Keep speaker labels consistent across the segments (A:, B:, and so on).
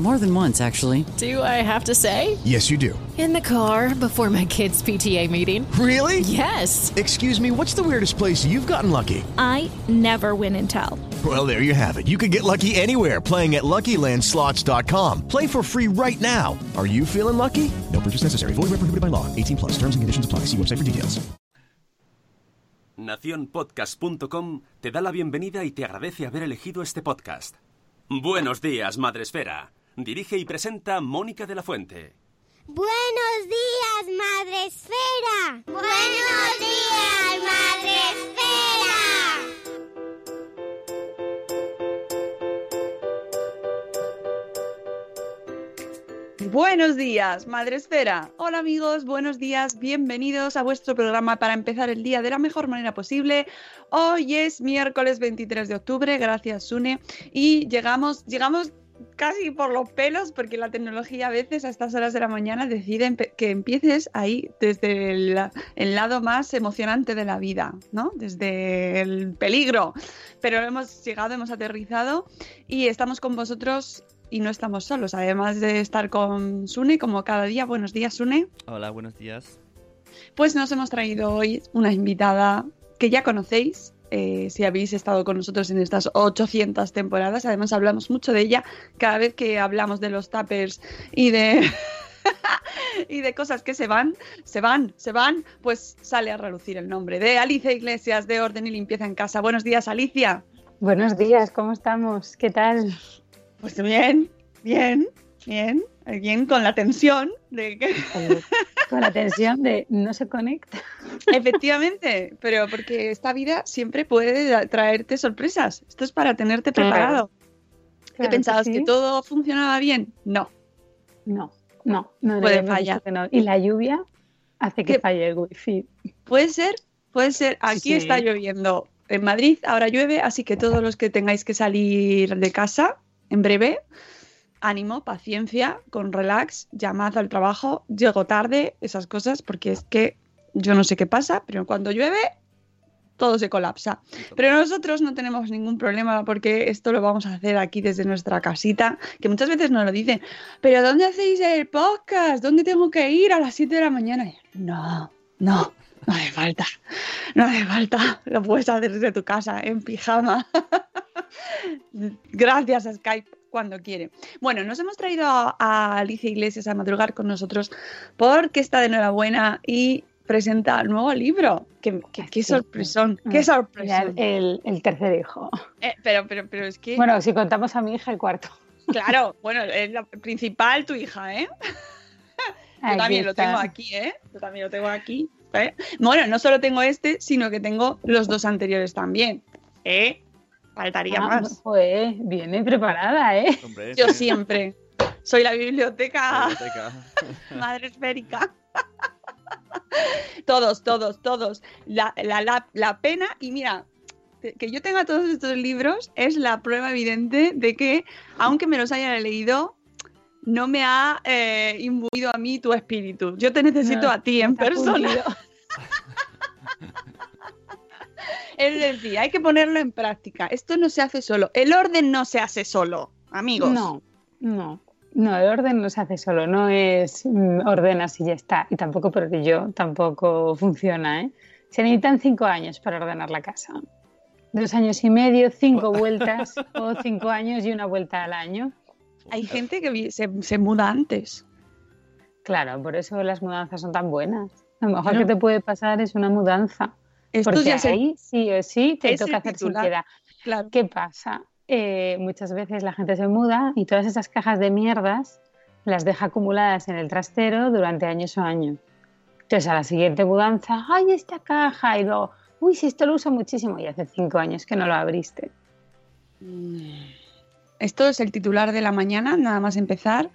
A: More than once, actually.
B: Do I have to say?
C: Yes, you do.
B: In the car before my kids' PTA meeting.
C: Really?
B: Yes.
C: Excuse me, what's the weirdest place you've gotten lucky?
D: I never win and tell.
C: Well, there you have it. You can get lucky anywhere playing at LuckyLandSlots.com. Play for free right now. Are you feeling lucky? No purchase necessary. Void where prohibited by law. 18 plus. Terms and conditions apply. See website for details.
E: Naciónpodcast.com te da la bienvenida y te agradece haber elegido este podcast. Buenos días, Madresfera. Dirige y presenta Mónica de la Fuente.
F: Buenos días, Madre Esfera. Buenos días, Madre Esfera.
G: Buenos días, Madre Esfera. Hola amigos, buenos días, bienvenidos a vuestro programa para empezar el día de la mejor manera posible. Hoy es miércoles 23 de octubre, gracias Sune, y llegamos, llegamos casi por los pelos porque la tecnología a veces a estas horas de la mañana decide que empieces ahí desde el, el, lado más emocionante de la vida, ¿no? Desde el peligro. Pero hemos llegado, hemos aterrizado y estamos con vosotros y no estamos solos, además de estar con Sune como cada día. Buenos días, Sune.
H: Hola, buenos días.
G: Pues nos hemos traído hoy una invitada que ya conocéis, eh, si habéis estado con nosotros en estas 800 temporadas. Además, hablamos mucho de ella cada vez que hablamos de los tappers y de. y de cosas que se van, se van, se van, pues sale a relucir el nombre de Alicia Iglesias de Orden y Limpieza en Casa. Buenos días, Alicia.
I: Buenos días, ¿cómo estamos? ¿Qué tal?
G: Pues bien, bien, bien, bien con la tensión de que...
I: Con la tensión de no se conecta.
G: Efectivamente, pero porque esta vida siempre puede traerte sorpresas. Esto es para tenerte preparado. Claro, ¿Te pensabas que, sí. que, todo funcionaba bien? No.
I: No, no, no.
G: Puede fallar.
I: No. Y la lluvia hace que falle el wifi.
G: Puede ser, puede ser. Aquí sí. está lloviendo. En Madrid ahora llueve, así que todos los que tengáis que salir de casa en breve, ánimo, paciencia, con relax, llamad al trabajo, llego tarde, esas cosas, porque es que yo no sé qué pasa, pero cuando llueve todo se colapsa. Pero nosotros no tenemos ningún problema porque esto lo vamos a hacer aquí desde nuestra casita, que muchas veces nos lo dicen, pero ¿dónde hacéis el podcast? ¿Dónde tengo que ir a las 7 de la mañana? No, no, no hace falta, no hace falta, lo puedes hacer desde tu casa, en pijama. Gracias a Skype cuando quiere. Bueno, nos hemos traído a, a, Alicia Iglesias a madrugar con nosotros porque está de enhorabuena y presenta el nuevo libro. Qué, qué, qué sorpresón, qué sorpresón.
I: El, el tercer hijo.
G: Eh, pero, pero, pero es que...
I: Bueno, si contamos a mi hija, el cuarto.
G: Claro, bueno, es la principal tu hija, ¿eh? Yo también lo tengo aquí, ¿eh? Yo también lo tengo aquí. ¿eh? Bueno, no solo tengo este, sino que tengo los dos anteriores también. ¿Eh? Faltaría
I: ah,
G: más.
I: Pues viene preparada, ¿eh?
G: Hombre, Yo sí. siempre. Soy la biblioteca, biblioteca. madre esférica. todos, todos, todos. La, la, la, la, pena, y mira, que yo tenga todos estos libros es la prueba evidente de que, aunque me los haya leído, no me ha eh, imbuido a mí tu espíritu. Yo te necesito no, a ti en persona. Es decir, hay que ponerlo en práctica. Esto no se hace solo. El orden no se hace solo, amigos.
I: No, no. No, el orden no se hace solo, no es mm, ordenas y ya está. Y tampoco por yo, tampoco funciona. ¿eh? Se necesitan cinco años para ordenar la casa. Dos años y medio, cinco vueltas, o cinco años y una vuelta al año.
G: Hay gente que se, se muda antes.
I: Claro, por eso las mudanzas son tan buenas. A lo mejor no. que te puede pasar es una mudanza.
G: Esto
I: Porque
G: ya se...
I: ahí sí o sí te
G: es
I: toca hacer
G: titular.
I: sin piedad.
G: Claro.
I: ¿Qué pasa? Eh, muchas veces la gente se muda y todas esas cajas de mierdas las deja acumuladas en el trastero durante años o años. Entonces a la siguiente mudanza, ¡ay, esta caja! Y luego, uy, si esto lo uso muchísimo y hace cinco años que no lo abriste.
G: Esto es el titular de la mañana, nada más empezar.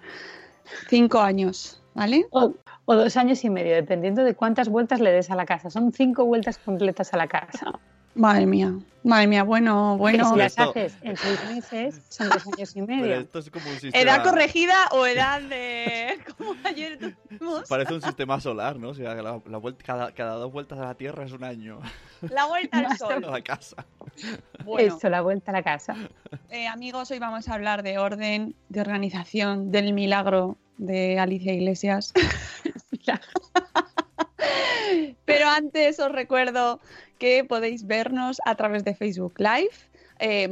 G: Cinco años, ¿vale?
I: O, o dos años y medio, dependiendo de cuántas vueltas le des a la casa. Son cinco vueltas completas a la casa.
G: Madre mía, madre mía, bueno, bueno.
I: si las haces en seis meses, son dos años y
H: Pero
I: medio.
H: esto es como un sistema.
G: ¿Edad corregida o edad de. como ayer tuvimos?
H: Parece un sistema solar, ¿no? O sea, la, la vuelta, cada, cada dos vueltas a la Tierra es un año.
G: La vuelta al sol.
H: A la casa.
G: Bueno,
I: Eso, la vuelta a la casa.
G: eh, amigos, hoy vamos a hablar de orden, de organización, del milagro de Alicia Iglesias. Pero antes os recuerdo que podéis vernos a través de Facebook Live, eh,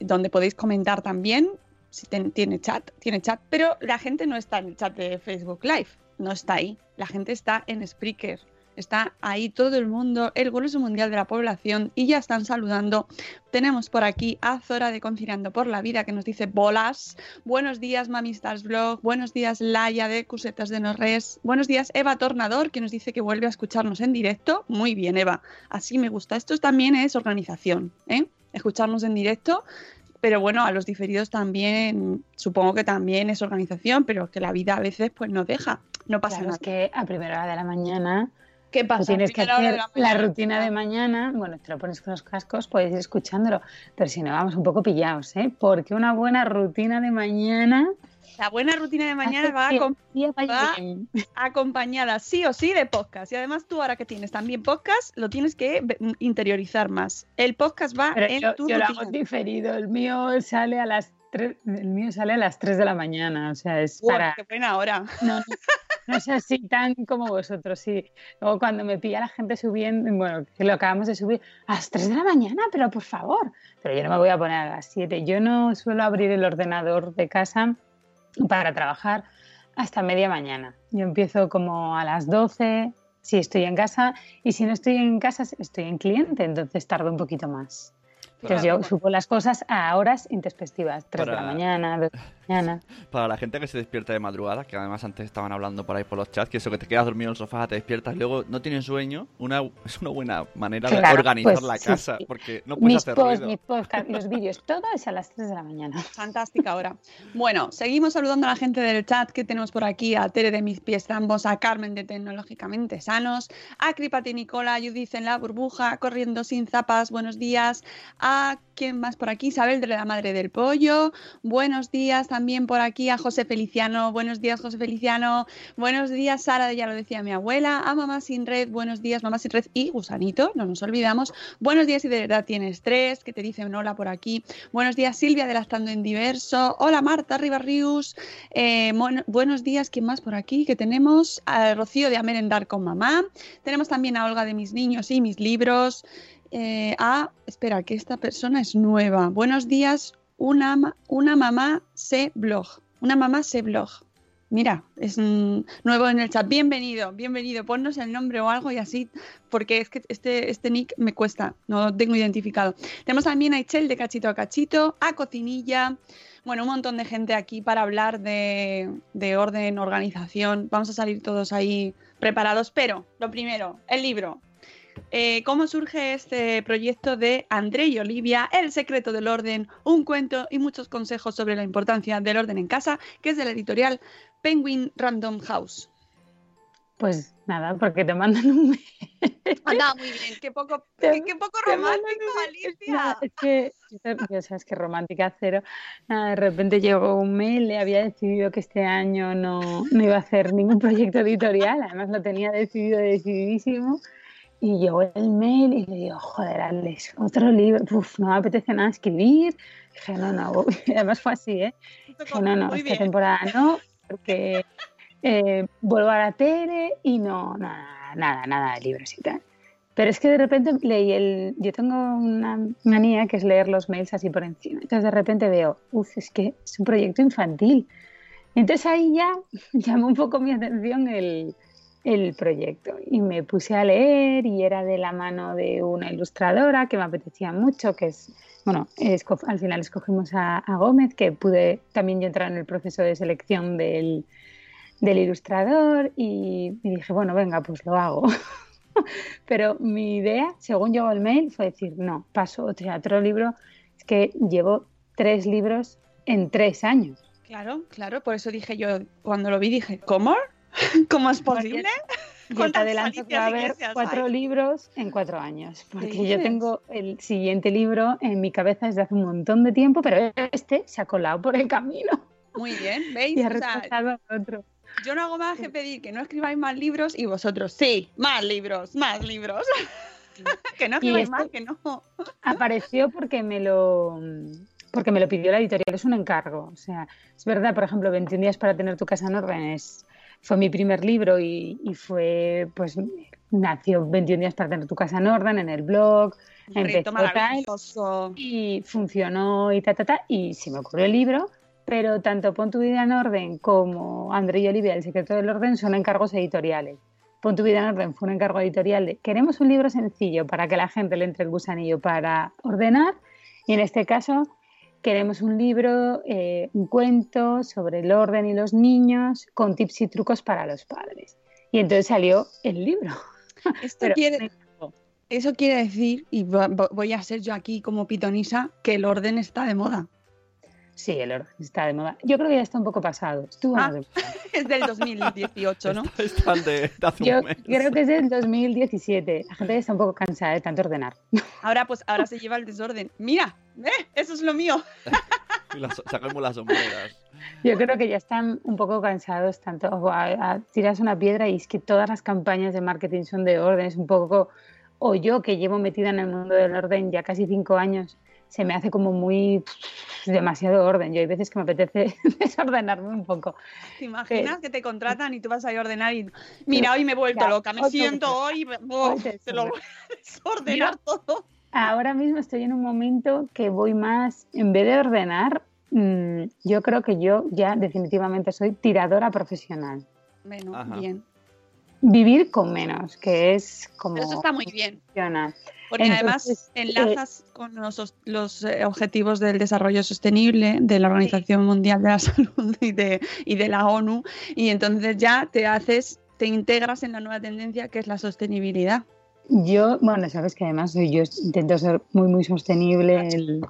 G: donde podéis comentar también. Si ten- tiene chat, tiene chat, pero la gente no está en el chat de Facebook Live, no está ahí. La gente está en Spreaker. Está ahí todo el mundo, el grueso mundial de la población, y ya están saludando. Tenemos por aquí a Zora de Conciliando por la Vida que nos dice bolas. Buenos días, Mami Stars Blog. Buenos días, Laia de Cusetas de Norres. Buenos días, Eva Tornador, que nos dice que vuelve a escucharnos en directo. Muy bien, Eva. Así me gusta. Esto también es organización, ¿eh? Escucharnos en directo. Pero bueno, a los diferidos también, supongo que también es organización, pero que la vida a veces pues nos deja. No pasa
I: Claro,
G: nada.
I: es que a primera hora de la mañana
G: ¿Qué pasa?
I: tienes que hacer la,
G: mañana.
I: rutina de mañana. Bueno, te lo pones con los cascos, puedes ir escuchándolo. Pero si no, vamos un poco pillados, ¿eh? Porque una buena rutina de mañana.
G: La buena rutina de mañana va, va acompañada sí o sí de podcast. Y además tú ahora que tienes también podcast, lo tienes que ve- interiorizar más. El podcast va
I: Pero
G: en
I: yo,
G: tu
I: yo lo
G: rutina.
I: hago diferido. El mío sale a las 3, el mío sale a las 3 de la mañana. O sea, es
G: Uy,
I: para.
G: qué buena hora.
I: No, no, no es así tan como vosotros, sí. Luego cuando me pilla la gente subiendo, bueno, que lo acabamos de subir a las 3 de la mañana, pero por favor. Pero yo no me voy a poner a las 7. Yo no suelo abrir el ordenador de casa para trabajar hasta media mañana. Yo empiezo como a las 12 si estoy en casa y si no estoy en casa estoy en cliente, entonces tardo un poquito más. Entonces yo subo las cosas a horas intempestivas, 3 de la mañana, 2 de la mañana.
H: Para la gente que se despierta de madrugada, que además antes estaban hablando por ahí por los chats, que eso que te quedas dormido en el sofá, te despiertas, luego no tienes sueño, una, es una buena manera de organizar
I: pues,
H: la casa,
I: sí.
H: porque no puedes
I: Mis
H: hacer
I: posts,
H: ruido.
I: mis podcasts, los vídeos, todo es a las 3 de la mañana.
G: Fantástica hora. Bueno, seguimos saludando a la gente del chat que tenemos por aquí, a Tere de Mis Pies Zambos, a Carmen de Tecnológicamente Sanos, a Cripati Nicola, a Judith en la burbuja, corriendo sin zapas, buenos días, a quién más por aquí, Isabel de la Madre del Pollo, buenos días también por aquí a José Feliciano, buenos días José Feliciano, buenos días Sara, ya lo decía mi abuela, a Mamá Sin Red, buenos días Mamá Sin Red y Gusanito, no nos olvidamos, buenos días si de verdad tienes tres, que te dicen hola por aquí, Buenos días, Silvia de Lactando en Diverso. Hola, Marta Ribarrius. Eh, buenos días, ¿quién más por aquí? Que tenemos a Rocío de A Merendar con Mamá. Tenemos también a Olga de Mis Niños y Mis Libros. Eh, a, espera, que esta persona es nueva. Buenos días, una, una mamá se blog. Una mamá se blog. Mira, es mm, nuevo en el chat. Bienvenido, bienvenido. Ponnos el nombre o algo y así, porque es que este, este nick me cuesta, no lo tengo identificado. Tenemos también a Ichel de Cachito a Cachito, a Cocinilla, bueno, un montón de gente aquí para hablar de, de orden, organización. Vamos a salir todos ahí preparados, pero lo primero, el libro. Eh, ¿Cómo surge este proyecto de André y Olivia, El secreto del orden, un cuento y muchos consejos sobre la importancia del orden en casa, que es de la editorial Penguin Random House?
I: Pues nada, porque te mandan un mail.
G: Anda, muy bien, qué poco, qué, qué poco romántico, Alicia.
I: Nada, es que, yo sabes que romántica cero. Nada, de repente llegó un mail, le había decidido que este año no, no iba a hacer ningún proyecto editorial, además lo tenía decidido, decididísimo. Y llegó el mail y le digo, joder, Alex, otro libro, Uf, no me apetece nada escribir. Dije, no, no, además fue así, ¿eh? Dije, no, no, esta temporada no, porque eh, vuelvo a la tele y no, nada, nada, nada de libros y tal. Pero es que de repente leí el. Yo tengo una manía que es leer los mails así por encima. Entonces de repente veo, uff, es que es un proyecto infantil. Entonces ahí ya llamó un poco mi atención el, el proyecto y me puse a leer y era de la mano de una ilustradora que me apetecía mucho, que es, bueno, al final escogimos a, Gómez, que pude también yo entrar en el proceso de selección del, del ilustrador y, dije, bueno, venga, pues lo hago. Pero mi idea, según llegó el mail, fue decir, no, paso otro libro. Es que llevo tres libros en tres años.
G: Claro, claro, por eso dije yo, cuando lo vi dije, ¿cómo? ¿Cómo es posible?
I: Yo te
G: ¿Cuántas
I: adelanto que va a haber cuatro
G: hay?
I: libros en cuatro años, porque yo tengo el siguiente libro en mi cabeza desde hace un montón de tiempo, pero este se ha colado por el camino
G: Muy bien, ¿veis?
I: y ha
G: O sea,
I: otro.
G: yo no hago más que pedir que no escribáis más libros y vosotros, sí, más libros, más libros. que no escribáis más, que no.
I: Apareció porque me lo porque me lo pidió la editorial, es un encargo. O sea, es verdad, por ejemplo, 21 días para tener tu casa en orden es, fue mi primer libro y, y fue, pues, nació 21 días para tener tu casa en orden en el blog, empezó tal, y funcionó y ta, ta, ta, y se me ocurrió el libro, pero tanto Pon tu vida en orden como André y Olivia, El secreto del orden, son encargos editoriales. Pon tu vida en orden fue un encargo editorial de queremos un libro sencillo para que la gente le entre el gusanillo para ordenar, y en este caso queremos un libro, eh, un cuento sobre el orden y los niños, con tips y trucos para los padres. Y entonces salió el libro.
G: Esto
I: Pero-
G: quiere, eso quiere decir, y vo- vo- voy a ser yo aquí como pitonisa, que el orden está de moda.
I: Sí, el orden está de moda. Yo creo que ya está un poco pasado. Estuvo
G: Ah.
I: de moda.
G: Es del 2018, ¿no?
H: Están de, de hace
I: Yo
H: un mes.
I: creo que es del 2017. La gente ya está un poco cansada de tanto ordenar.
G: Ahora pues ahora se lleva el desorden. Mira, ¿eh? eso es lo mío.
H: Y las- sacamos las sombreras.
I: Yo creo que ya están un poco cansados tanto. o a- a- tiras una piedra y es que todas las campañas de marketing son de orden. Es un poco. O yo que llevo metida en el mundo del orden ya casi cinco años, se me hace como muy. demasiado orden. Yo hay veces que me apetece desordenarme un poco.
G: ¿Te imaginas que te contratan y tú vas a ordenar y mira, hoy me he vuelto
I: Ya,
G: loca, me siento hoy, oh,
I: te
G: se lo voy a desordenar todo.
I: Ahora mismo estoy en un momento que voy más, en vez de ordenar, mm, yo creo que yo ya definitivamente soy tiradora profesional.
G: Bueno,
H: Ajá.
G: bien.
I: Vivir con menos, que es como
G: Pero eso está muy bien.
I: funciona.
G: Porque
I: Entonces,
G: además enlazas con los, os- los, eh, objetivos del desarrollo sostenible de la Organización Mundial de la Salud y de, y de la ONU y entonces ya te haces, te integras en la nueva tendencia que es la sostenibilidad.
I: Yo, bueno, sabes que además yo intento ser muy, muy sostenible. el-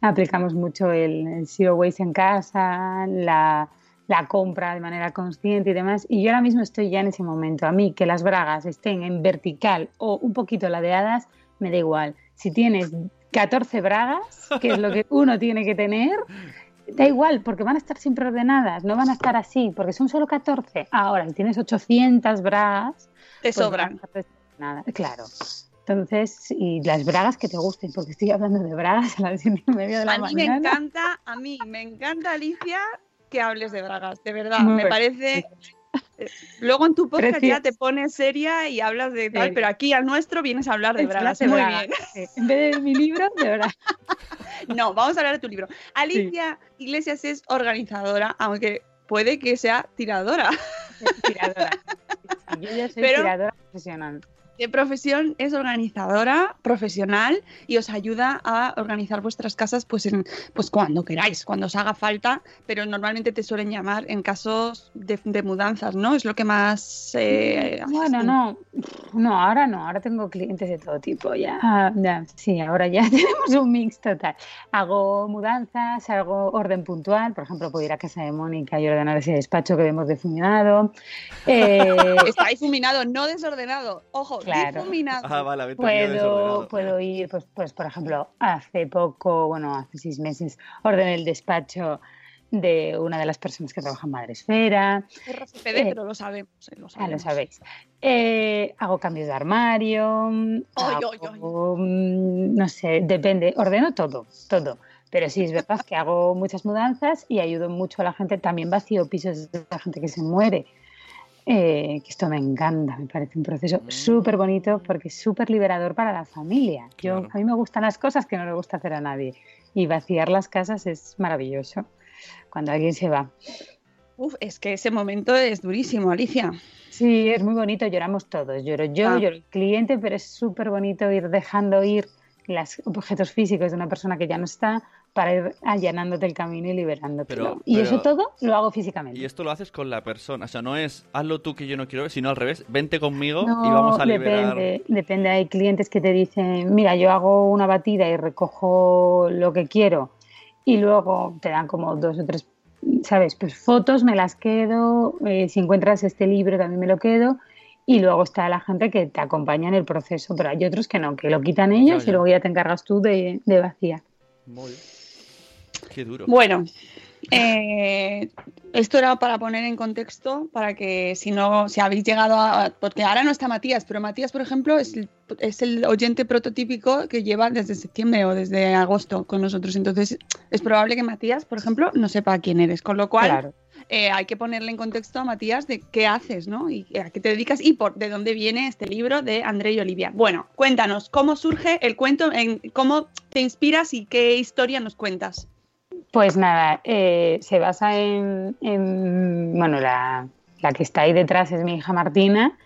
I: aplicamos mucho el, el zero waste en casa, la, la compra de manera consciente y demás. Y yo ahora mismo estoy ya en ese momento. A mí que las bragas estén en vertical o un poquito ladeadas, me da igual. Si tienes 14 bragas, que es lo que uno tiene que tener, da igual, porque van a estar siempre ordenadas, no van a estar así, porque son solo 14. Ahora, si tienes 800 bragas,
G: Te
I: pues
G: sobran.
I: desordenadas. Claro. Entonces, y las bragas que te gusten, porque estoy hablando de bragas a las 10 y media de la
G: A mí me
I: mañana.
G: encanta, a mí me encanta, Alicia, que hables de bragas, de verdad.
I: Muy
G: me
I: bien.
G: parece. eh, Luego en tu podcast ya te pones seria y hablas de tal,
I: Sí.
G: pero aquí al nuestro vienes a hablar de
I: Es
G: bragas. Muy bien.
I: sí. En vez de mi libro, de verdad.
G: No, vamos a hablar de tu libro. Alicia Iglesias es organizadora, aunque puede que sea tiradora.
I: Tiradora. Yo ya soy
G: Pero-
I: tiradora profesional.
G: De profesión es organizadora profesional y os ayuda a organizar vuestras casas pues, en, pues cuando queráis, cuando os haga falta, pero normalmente te suelen llamar en casos de, de mudanzas, ¿no? Es lo que más... eh, haces
I: Bueno, no, no, ahora no, ahora tengo clientes de todo tipo, ya, ya, sí, ahora ya tenemos un mix total. Hago mudanzas, hago orden puntual, por ejemplo, puedo ir a casa de Mónica y ordenar ese despacho que hemos difuminado. Eh,
G: difuminado, no desordenado. Ojo,
I: Claro.
G: difuminado.
H: Ah, vale,
I: Puedo, puedo ir, pues, pues, por ejemplo, hace poco, bueno, hace seis meses, ordené el despacho de una de las personas que trabaja en Madresfera.
G: RCPD,
I: Eh,
G: pero lo sabemos. eh, lo
I: Ah, lo
G: sabemos.
I: sabéis. Eh, hago cambios de armario. Hago,
G: ay.
I: mm, No sé, depende. Ordeno todo, todo. Pero sí, es verdad que hago muchas mudanzas y ayudo mucho a la gente. También vacío pisos de la gente que se muere. Eh, que esto me encanta, me parece un proceso
H: Mm.
I: súper bonito porque es súper liberador para la familia. Yo,
H: Claro.
I: A mí me gustan las cosas que no le gusta hacer a nadie y vaciar las casas es maravilloso cuando alguien se va.
G: Uf, es que ese momento es durísimo, Alicia.
I: Sí, es muy bonito, lloramos todos. Lloro yo,
G: Ah.
I: lloro el cliente, pero es súper bonito ir dejando ir los objetos físicos de una persona que ya no está para ir allanándote el camino y liberándotelo.
H: Pero-
I: y
H: pero-
I: eso todo lo hago físicamente.
H: Y esto lo haces con la persona. O sea, no es hazlo tú que yo no quiero ver, sino al revés. Vente conmigo
I: No,
H: y vamos a liberar.
I: depende, depende. Hay clientes que te dicen, mira, yo hago una batida y recojo lo que quiero y luego te dan como dos o tres, ¿sabes? Pues fotos me las quedo, eh, si encuentras este libro también me lo quedo y luego está la gente que te acompaña en el proceso, pero hay otros que no, que lo quitan ellos y luego ya te encargas tú de, de vaciar.
H: Muy bien. Qué duro.
G: Bueno, eh, esto era para poner en contexto, para que si no, si habéis llegado a... Porque ahora no está Matías, pero Matías, por ejemplo, es el, es el oyente prototípico que lleva desde septiembre o desde agosto con nosotros. Entonces, es probable que Matías, por ejemplo, no sepa quién eres. Con lo cual,
I: Claro.
G: eh, hay que ponerle en contexto a Matías de qué haces, ¿no? Y a qué te dedicas y por de dónde viene este libro de André y Olivia. Bueno, cuéntanos, ¿cómo surge el cuento? En, ¿Cómo te inspiras y qué historia nos cuentas?
I: Pues nada, eh, se basa en, en- bueno, la, la que está ahí detrás es mi hija Martina,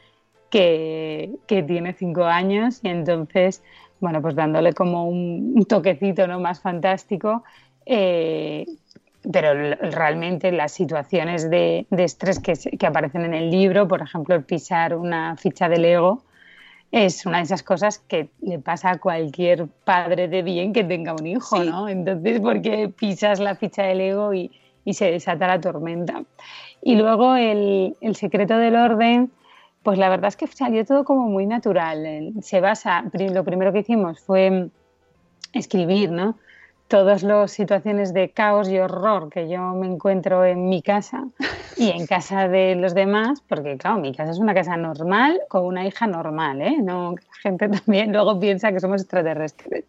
I: que, que tiene cinco años y entonces, bueno, pues dándole como un, toquecito ¿no? más fantástico, eh, pero realmente las situaciones de, de estrés que, que aparecen en el libro, por ejemplo, el pisar una ficha de Lego, es una de esas cosas que le pasa a cualquier padre de bien que tenga un hijo,
G: Sí.
I: ¿no? Entonces, porque pisas la ficha del ego y, y se desata la tormenta. Y luego el, el secreto del orden, pues la verdad es que salió todo como muy natural. Se basa, lo primero que hicimos fue escribir, ¿no? Todas las situaciones de caos y horror que yo me encuentro en mi casa y en casa de los demás, porque claro, mi casa es una casa normal con una hija normal, ¿eh? No, la gente también luego piensa que somos extraterrestres.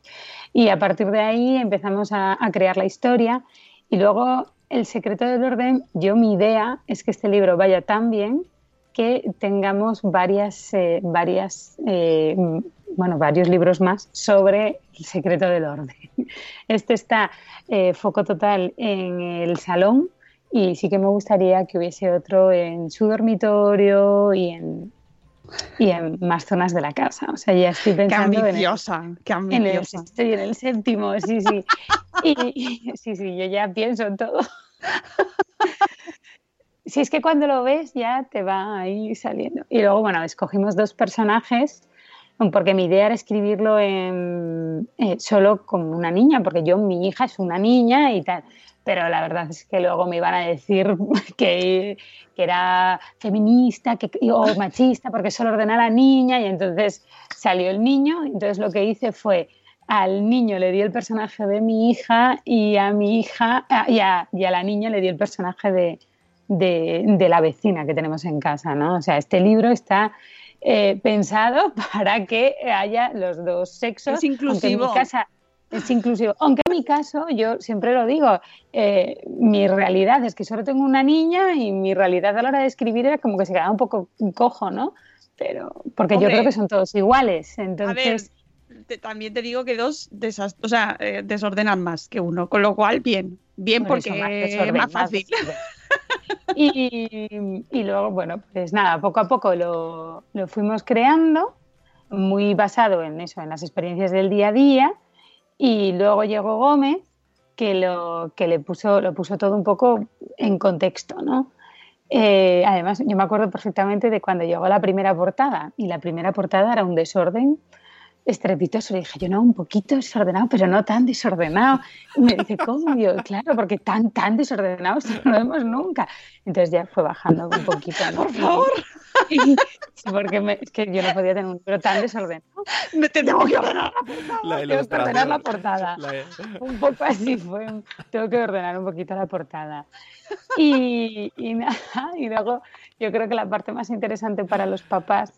I: Y a partir de ahí empezamos a, a crear la historia y luego el secreto del orden, yo mi idea es que este libro vaya tan bien que tengamos varias, eh, varias, eh, bueno, varios libros más sobre el secreto del orden. Este está eh, foco total en el salón y sí que me gustaría que hubiese otro en su dormitorio y en, y en más zonas de la casa. O sea, ya estoy
G: Qué
I: pensando en el-
G: ambiciosa, qué
I: en el
G: ambiciosa.
I: sexto y en el séptimo, sí, sí. Y, y- sí, sí, yo ya pienso en todo. Si es que cuando lo ves ya te va ahí saliendo. Y luego, bueno, escogimos dos personajes, porque mi idea era escribirlo en, eh, solo como una niña, porque yo, mi hija es una niña y tal. Pero la verdad es que luego me iban a decir que, que era feminista que, o machista porque solo ordena a la niña y entonces salió el niño. Entonces lo que hice fue al niño le di el personaje de mi hija y a mi hija ah, y a la niña le di el personaje de, de, de la vecina que tenemos en casa, ¿no? O sea, este libro está eh, pensado para que haya los dos sexos.
G: Es inclusivo.
I: aunque en mi casa es inclusivo. Aunque en mi caso, yo siempre lo digo, eh, mi realidad es que solo tengo una niña y mi realidad a la hora de escribir era como que se quedaba un poco cojo, ¿no? Pero, porque
G: Hombre.
I: yo creo que son todos iguales.
G: A ver,
I: Entonces,
G: te- también te digo que dos desas- o sea, eh, desordenan más que uno, con lo cual, bien. Bien
I: Por
G: porque es más
I: más
G: fácil.
I: Y, luego, bueno, pues nada, poco a poco lo, lo fuimos creando, muy basado en eso, en las experiencias del día a día. Y luego llegó Gómez, que lo, que le puso, lo puso todo un poco en contexto, ¿no? Eh, además, yo me acuerdo perfectamente de cuando llegó la primera portada, y la primera portada era un desorden estrepitoso. Le dije, yo no, un poquito desordenado, pero no tan desordenado. Y me dice, ¿cómo? Y yo, claro, porque tan, tan desordenados no lo vemos nunca. Entonces ya fue bajando un poquito. ¿no?
G: Por favor.
I: Sí, porque me- es que yo no podía tener un libro tan desordenado.
G: Me te tengo que ordenar.
H: La
I: Tengo que ordenar la portada.
H: La-
I: Un poco así fue. Tengo que ordenar un poquito la portada. Y, y nada, y luego yo creo que la parte más interesante para los papás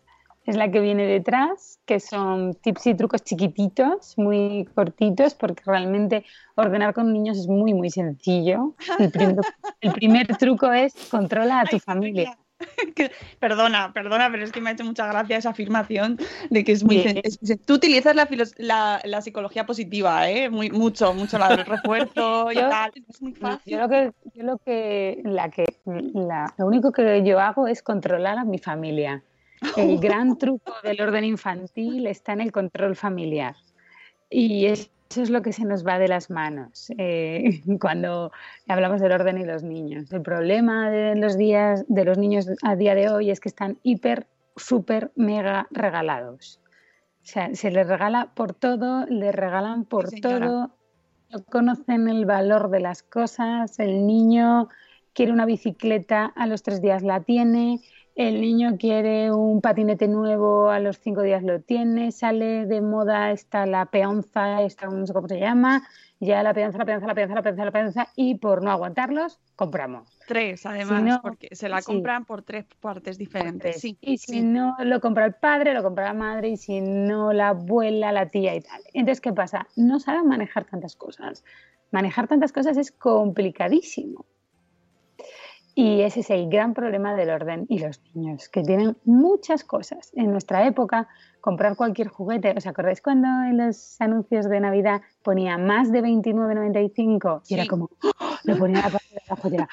I: es la que viene detrás, que son tips y trucos chiquititos, muy cortitos, porque realmente ordenar con niños es muy, muy sencillo. El primer, el primer truco es controla a tu
G: Ay,
I: familia.
G: Que- perdona, perdona, pero es que me ha hecho mucha gracia esa afirmación de que es muy... Sen- es- tú utilizas la, la, la psicología positiva, ¿eh? Muy, mucho, mucho la del refuerzo y
I: Yo-
G: tal. Es muy fácil.
I: Yo lo que, yo lo que, la que, la- lo único que yo hago es controlar a mi familia. El gran truco del orden infantil está en el control familiar. Y es eso es lo que se nos va de las manos eh, cuando hablamos del orden y los niños. El problema de los días de los niños a día de hoy es que están hiper, súper, mega regalados. O sea, se les regala por todo, les regalan por
G: Sí,
I: todo, no conocen el valor de las cosas, el niño quiere una bicicleta, a los tres días la tiene, el niño quiere un patinete nuevo, a los cinco días lo tiene, sale de moda esta la peonza, esta no sé cómo se llama, ya la peonza, la peonza, la peonza, la peonza, la peonza, y por no aguantarlos, compramos.
G: Tres, además,
I: no,
G: porque se la
I: sí.
G: compran por tres partes diferentes. Sí,
I: y si
G: sí.
I: no lo compra el padre, lo compra la madre, y si no la abuela, la tía y tal. Entonces, ¿qué pasa? No saben manejar tantas cosas. Manejar tantas cosas es complicadísimo. Y ese es el gran problema del orden y los niños, que tienen muchas cosas. En nuestra época, comprar cualquier juguete, ¿os acordáis cuando en los anuncios de Navidad ponía más de 29,95? Y era como, ¡oh! lo ponía la parte de abajo y era,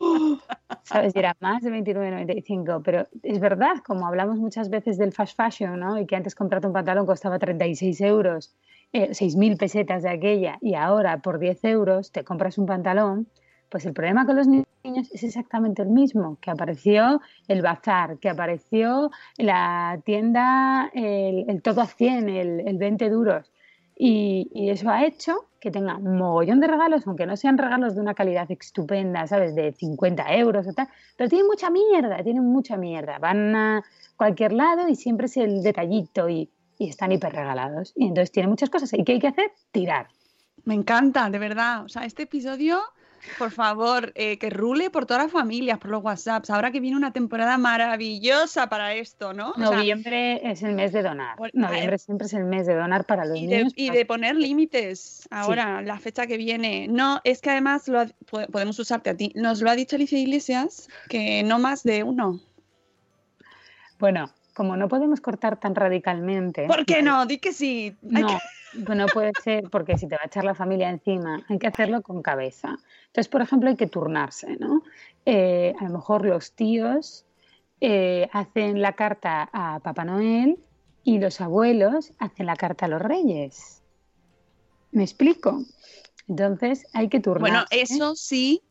I: ¡oh! ¿sabes? Y era más de 29,95. Pero es verdad, como hablamos muchas veces del fast fashion, ¿no? Y que antes comprarte un pantalón costaba 36 euros, eh, 6.000 pesetas de aquella, y ahora por 10 euros te compras un pantalón, pues el problema con los ni- niños es exactamente el mismo, que apareció el bazar, que apareció la tienda, el, el todo a 100, el, el 20 duros. Y, y eso ha hecho que tenga un mogollón de regalos, aunque no sean regalos de una calidad estupenda, ¿sabes? De 50 euros o tal, pero tienen mucha mierda, tienen mucha mierda. Van a cualquier lado y siempre es el detallito y, y están hiper regalados. Y entonces tienen muchas cosas. ¿Y qué hay que hacer? Tirar.
G: Me encanta, de verdad. O sea, este episodio, por favor, eh, que rule por todas las familias, por los WhatsApps. Ahora que viene una temporada maravillosa para esto, ¿no? O sea,
I: Noviembre es el mes de donar.
G: Por-
I: Noviembre siempre es el mes de donar para los
G: y de,
I: niños.
G: y
I: para-
G: de poner límites ahora, la fecha que viene. No, es que además lo ha- podemos usarte a ti. Nos lo ha dicho Alicia Iglesias, que no más de uno.
I: Bueno, como no podemos cortar tan radicalmente.
G: ¿Por qué no? Di que sí.
I: No,
G: que-
I: no puede ser porque si te va a echar la familia encima, hay que hacerlo con cabeza. Entonces, por ejemplo, hay que turnarse, ¿no? Eh, a lo mejor los tíos eh, hacen la carta a Papá Noel y los abuelos hacen la carta a los reyes. ¿Me explico? Entonces, hay que turnarse.
G: Bueno, eso sí.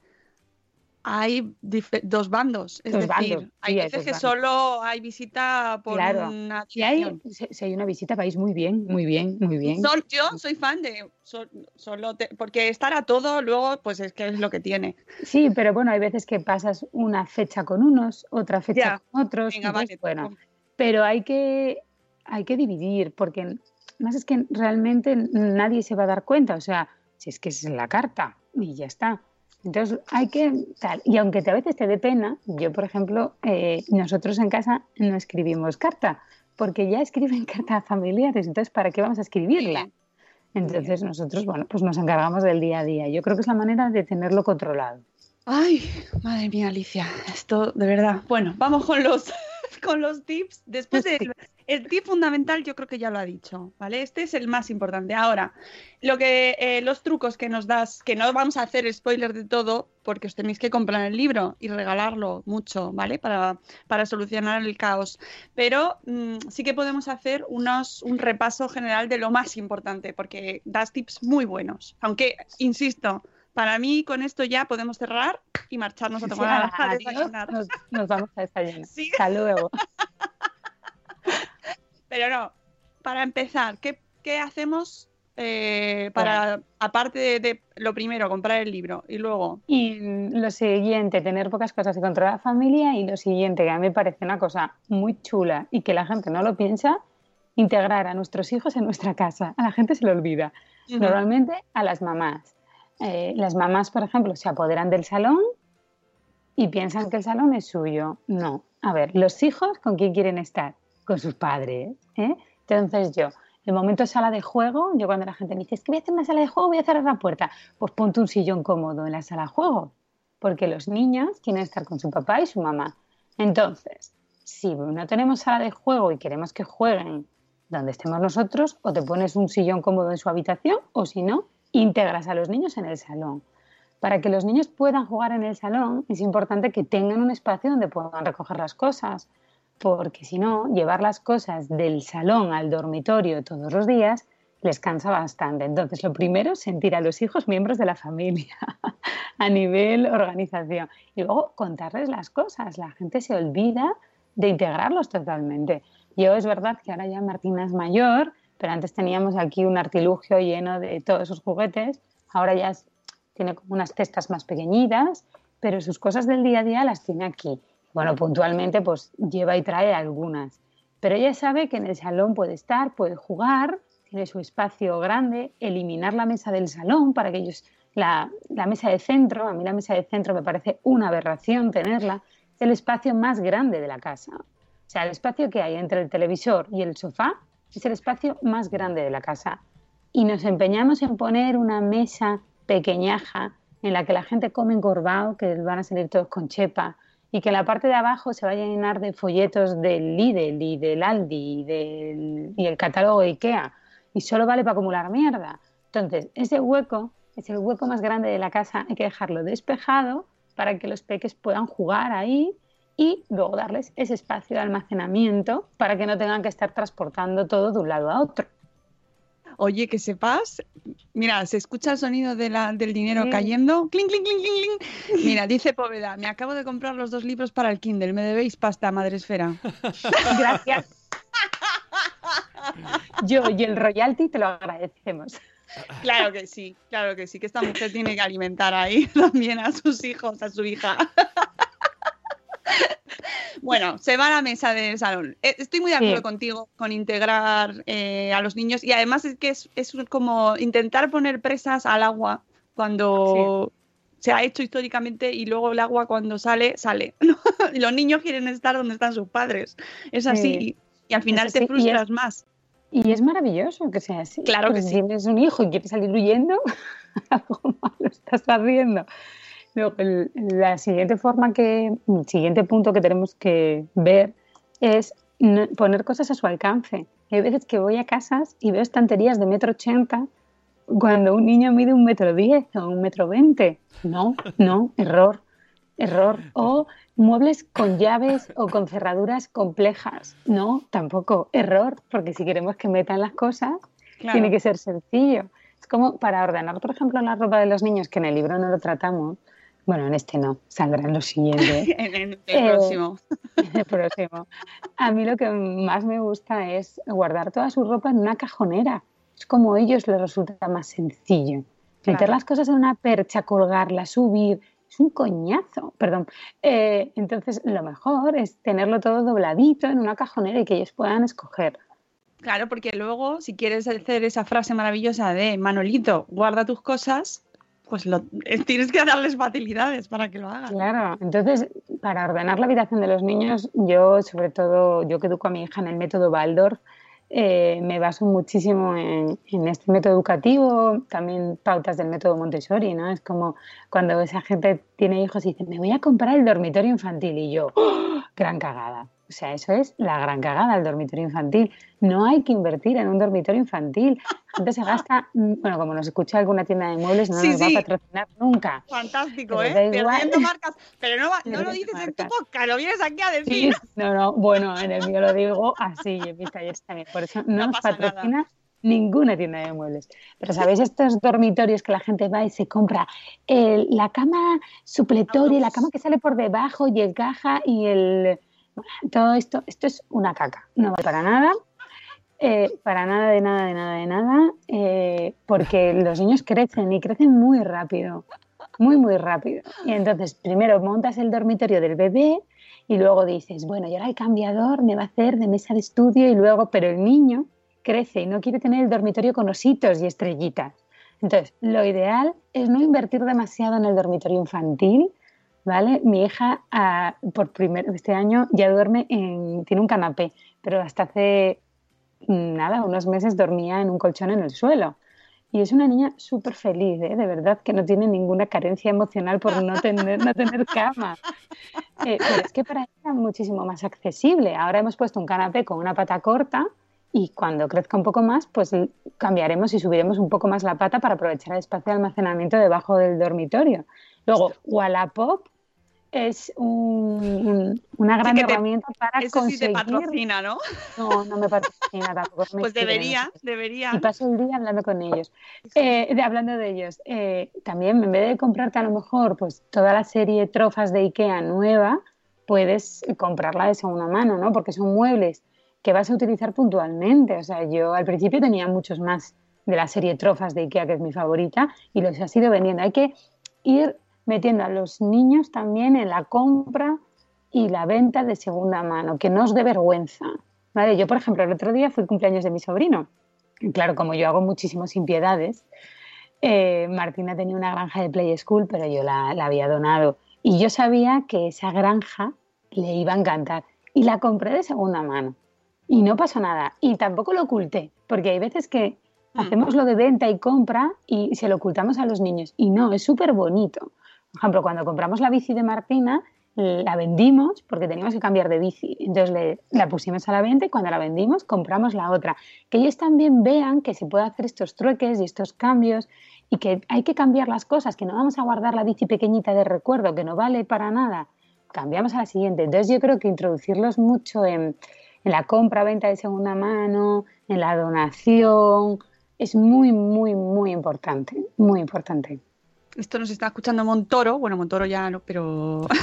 G: Hay dos bandos, es
I: Dos
G: decir,
I: bandos,
G: hay
I: sí, hay
G: veces que
I: bandos.
G: solo hay visita por
I: Claro.
G: una
I: Si hay, si hay una visita, vais muy bien, muy bien, muy bien.
G: Sol- yo soy fan de sol- solo te- porque estar a todo luego pues es que es lo que tiene.
I: Sí, pero bueno, hay veces que pasas una fecha con unos, otra fecha
G: Ya.
I: con otros.
G: Venga, vale,
I: bueno, pero hay que, hay que dividir, porque más es que realmente nadie se va a dar cuenta, o sea, si es que es la carta y ya está. Entonces hay que tal, y aunque a veces te dé pena, yo por ejemplo, eh, nosotros en casa no escribimos carta, porque ya escriben carta a familiares, entonces ¿para qué vamos a escribirla? Entonces nosotros, bueno, pues nos encargamos del día a día. Yo creo que es la manera de tenerlo controlado.
G: Ay, madre mía, Alicia, esto de verdad. Bueno, vamos con los con los tips. Después del el tip fundamental, yo creo que ya lo ha dicho, ¿vale? Este es el más importante. Ahora, lo que eh, los trucos que nos das, que no vamos a hacer spoiler de todo, porque os tenéis que comprar el libro y regalarlo mucho, ¿vale? Para, para solucionar el caos. Pero mm, sí que podemos hacer unos, un repaso general de lo más importante, porque das tips muy buenos. Aunque, insisto, para mí con esto ya podemos cerrar y marcharnos a tomar a, desayunar.
I: Nos, nos vamos a desayunar.
G: Sí.
I: Hasta luego.
G: Pero no, para empezar, ¿qué, qué hacemos eh, para, aparte de, de lo primero, comprar el libro y luego...
I: Y lo siguiente, tener pocas cosas y controlar la familia. Y lo siguiente, que a mí me parece una cosa muy chula y que la gente no lo piensa, integrar a nuestros hijos en nuestra casa. A la gente se le olvida. Normalmente a las mamás. Eh, las mamás, por ejemplo, se apoderan del salón y piensan que el salón es suyo. No. A ver, los hijos, ¿con quién quieren estar? Con sus padres. ¿eh? Entonces yo, el momento sala de juego, yo cuando la gente me dice, es que voy a hacer una sala de juego, voy a cerrar la puerta, pues ponte un sillón cómodo en la sala de juego, porque los niños quieren estar con su papá y su mamá. Entonces, si no tenemos sala de juego y queremos que jueguen donde estemos nosotros, o te pones un sillón cómodo en su habitación, o si no, integras a los niños en el salón. Para que los niños puedan jugar en el salón, es importante que tengan un espacio donde puedan recoger las cosas, porque si no, llevar las cosas del salón al dormitorio todos los días les cansa bastante. Entonces, lo primero, sentir a los hijos miembros de la familia a nivel organización. Y luego contarles las cosas. La gente se olvida de integrarlos totalmente. Yo es verdad que ahora ya Martina es mayor, pero antes teníamos aquí un artilugio lleno de todos esos juguetes. Ahora ya tiene como unas testas más pequeñitas, pero sus cosas del día a día las tiene aquí. Bueno, puntualmente pues lleva y trae algunas. Pero ella sabe que en el salón puede estar, puede jugar, tiene su espacio grande, eliminar la mesa del salón para que ellos, la, la mesa de centro, a mí la mesa de centro me parece una aberración tenerla, es el espacio más grande de la casa. O sea, el espacio que hay entre el televisor y el sofá es el espacio más grande de la casa. Y nos empeñamos en poner una mesa pequeñaja en la que la gente come encorvado, que van a salir todos con chepa, y que la parte de abajo se vaya a llenar de folletos del Lidl y del Aldi y, del, y el catálogo de Ikea y solo vale para acumular mierda. Entonces, ese hueco es el hueco más grande de la casa, hay que dejarlo despejado para que los peques puedan jugar ahí y luego darles ese espacio de almacenamiento para que no tengan que estar transportando todo de un lado a otro.
G: Oye, que sepas, mira, se escucha el sonido de la, del dinero cayendo. Cling, cling, cling, cling, cling. Mira, dice Poveda, me acabo de comprar los dos libros para el Kindle, me debéis pasta, madre esfera.
I: Gracias. Yo y el royalty te lo agradecemos.
G: Claro que sí, claro que sí, que esta mujer tiene que alimentar ahí también a sus hijos, a su hija. Bueno, se va a la mesa del salón. Eh, Estoy muy de acuerdo
I: Sí.
G: contigo con integrar eh, a los niños y además es que es, es como intentar poner presas al agua cuando se ha hecho históricamente y luego el agua cuando sale, sale. Los niños quieren estar donde están sus padres. Es así.
I: Sí.
G: Y, y al final te
I: y
G: frustras
I: es-
G: más.
I: Y es maravilloso que sea así.
G: Claro que.
I: Si tienes un hijo y quieres salir huyendo, algo malo estás haciendo. La siguiente forma que, el siguiente punto que tenemos que ver es poner cosas a su alcance. Hay veces que voy a casas y veo estanterías de metro ochenta cuando un niño mide un metro diez o un metro veinte. No, no, error, error. O muebles con llaves o con cerraduras complejas. No, tampoco, error, porque si queremos que metan las cosas,
G: Claro.
I: tiene que ser sencillo. Es como para ordenar, por ejemplo, la ropa de los niños, que en el libro no lo tratamos. Bueno, en este no, saldrá en lo siguiente.
G: En, en el
I: Eh,
G: próximo.
I: el próximo. A mí lo que más me gusta es guardar toda su ropa en una cajonera. Es como a ellos les resulta más sencillo. Meter las cosas en una percha, colgarlas, subir. Es un coñazo, perdón. Eh, entonces, lo mejor es tenerlo todo dobladito en una cajonera y que ellos puedan escoger.
G: Claro, porque luego, si quieres hacer esa frase maravillosa de Manolito, guarda tus cosas, pues lo, tienes que darles facilidades para que lo hagan.
I: Claro, entonces para ordenar la habitación de los niños, yo sobre todo, yo que educo a mi hija en el método Waldorf, eh, me baso muchísimo en, en este método educativo, también pautas del método Montessori, ¿no? Es como cuando esa gente tiene hijos y dice, me voy a comprar el dormitorio infantil y yo, ¡oh! gran cagada. O sea, eso es la gran cagada, el dormitorio infantil. No hay que invertir en un dormitorio infantil. Gente se gasta, mm, bueno, como nos escucha alguna tienda de muebles, no
G: Sí,
I: nos va
G: sí.
I: a patrocinar nunca.
G: Fantástico, ¿eh? Perdiendo marcas. Pero no, va- no lo dices en tu podcast, lo vienes aquí a
I: Sí,
G: decir.
I: no, no, bueno, en el mío lo digo así, y en mis talleres también. Por eso no,
G: No
I: nos patrocina ninguna tienda de muebles. Pero ¿sabéis estos dormitorios que la gente va y se compra? El- la cama supletoria, la cama que sale por debajo y el caja y el... Todo esto, esto es una caca, no vale para nada. eh, para nada, de nada, de nada, de nada, eh, porque los niños crecen y crecen muy rápido, muy, muy rápido. Y entonces, primero montas el dormitorio del bebé y luego dices, bueno, y ahora el cambiador me va a hacer de mesa de estudio y luego, pero el niño crece y no quiere tener el dormitorio con ositos y estrellitas. Entonces, lo ideal es no invertir demasiado en el dormitorio infantil, ¿vale? Mi hija ah, por primer, este año ya duerme en, tiene un canapé, pero hasta hace mm, nada, unos meses dormía en un colchón en el suelo. Y es una niña súper feliz, ¿eh? de verdad, que no tiene ninguna carencia emocional por no tener, no tener cama. Eh, pero es que para ella era muchísimo más accesible. Ahora hemos puesto un canapé con una pata corta y cuando crezca un poco más, pues cambiaremos y subiremos un poco más la pata para aprovechar el espacio de almacenamiento debajo del dormitorio. Luego, Wallapop es un- un- una gran
G: te-
I: herramienta para
G: Eso sí te
I: conseguir...
G: patrocina, ¿no?
I: No, no me patrocina tampoco. me
G: Pues debería, debería.
I: Y paso el día hablando con ellos. Eh, de- hablando de ellos, eh, también en vez de comprarte a lo mejor pues toda la serie trofas de Ikea nueva, puedes comprarla de segunda mano, ¿no? Porque son muebles que vas a utilizar puntualmente. O sea, yo al principio tenía muchos más de la serie trofas de Ikea, que es mi favorita, y los has ido vendiendo. Hay que ir metiendo a los niños también en la compra y la venta de segunda mano, que no os dé vergüenza. ¿vale? Yo, por ejemplo, el otro día fue el cumpleaños de mi sobrino. Y claro, como yo hago muchísimas impiedades, eh, Martina tenía una granja de Play School, pero yo la, la había donado. Y yo sabía que esa granja le iba a encantar. Y la compré de segunda mano. Y no pasó nada. Y tampoco lo oculté, porque hay veces que hacemos lo de venta y compra y se lo ocultamos a los niños. Y no, es súper bonito. Por ejemplo, cuando compramos la bici de Martina, la vendimos porque teníamos que cambiar de bici. Entonces le- la pusimos a la venta y cuando la vendimos compramos la otra. Que ellos también vean que se puede hacer estos trueques y estos cambios y que hay que cambiar las cosas, que no vamos a guardar la bici pequeñita de recuerdo, que no vale para nada. Cambiamos a la siguiente. Entonces yo creo que introducirlos mucho en, en la compra-venta de segunda mano, en la donación, es muy, muy, muy importante. Muy importante.
G: Esto nos está escuchando Montoro. Bueno, Montoro ya no, pero.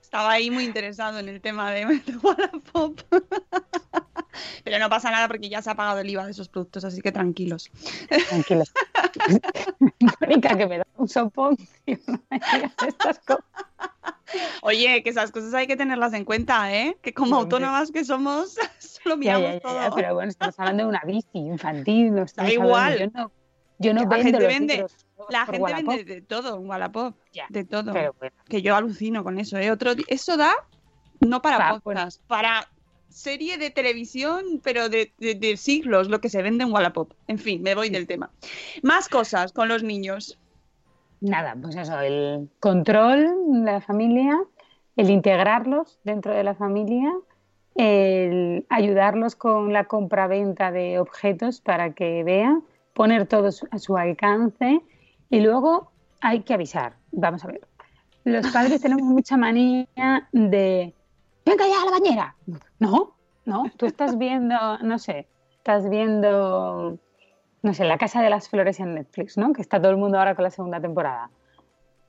G: Estaba ahí muy interesado en el tema de, Wallapop. Pero no pasa nada porque ya se ha pagado el IVA de esos productos, así que tranquilos.
I: Tranquilos. Mónica, que me da un sopón. tío, no me digas estas cosas.
G: Oye, que esas cosas hay que tenerlas en cuenta, ¿eh? Que como autónomas que somos, solo miramos
I: ya, ya,
G: todo.
I: ya, pero bueno, estamos hablando de una bici infantil. No hablando-
G: igual.
I: Yo no, yo no
G: la
I: vendo
G: gente vende,
I: libros
G: la gente
I: Wallapop.
G: vende de todo en Wallapop. De todo.
I: bueno.
G: Que yo alucino con eso, ¿eh? Otro, eso da no para
I: Pa-
G: podcast, para serie de televisión, pero de, de- de siglos, lo que se vende en Wallapop. En fin, me voy del tema. Más cosas con los niños.
I: Nada, pues eso, el control de la familia, el integrarlos dentro de la familia, el ayudarlos con la compraventa de objetos para que vean, poner todo a su alcance y luego hay que avisar. Vamos a ver. Los padres tenemos mucha manía de venga ya a la bañera. No, no, tú estás viendo, no sé, estás viendo no sé, La Casa de las Flores en Netflix, ¿no? Que está todo el mundo ahora con la segunda temporada.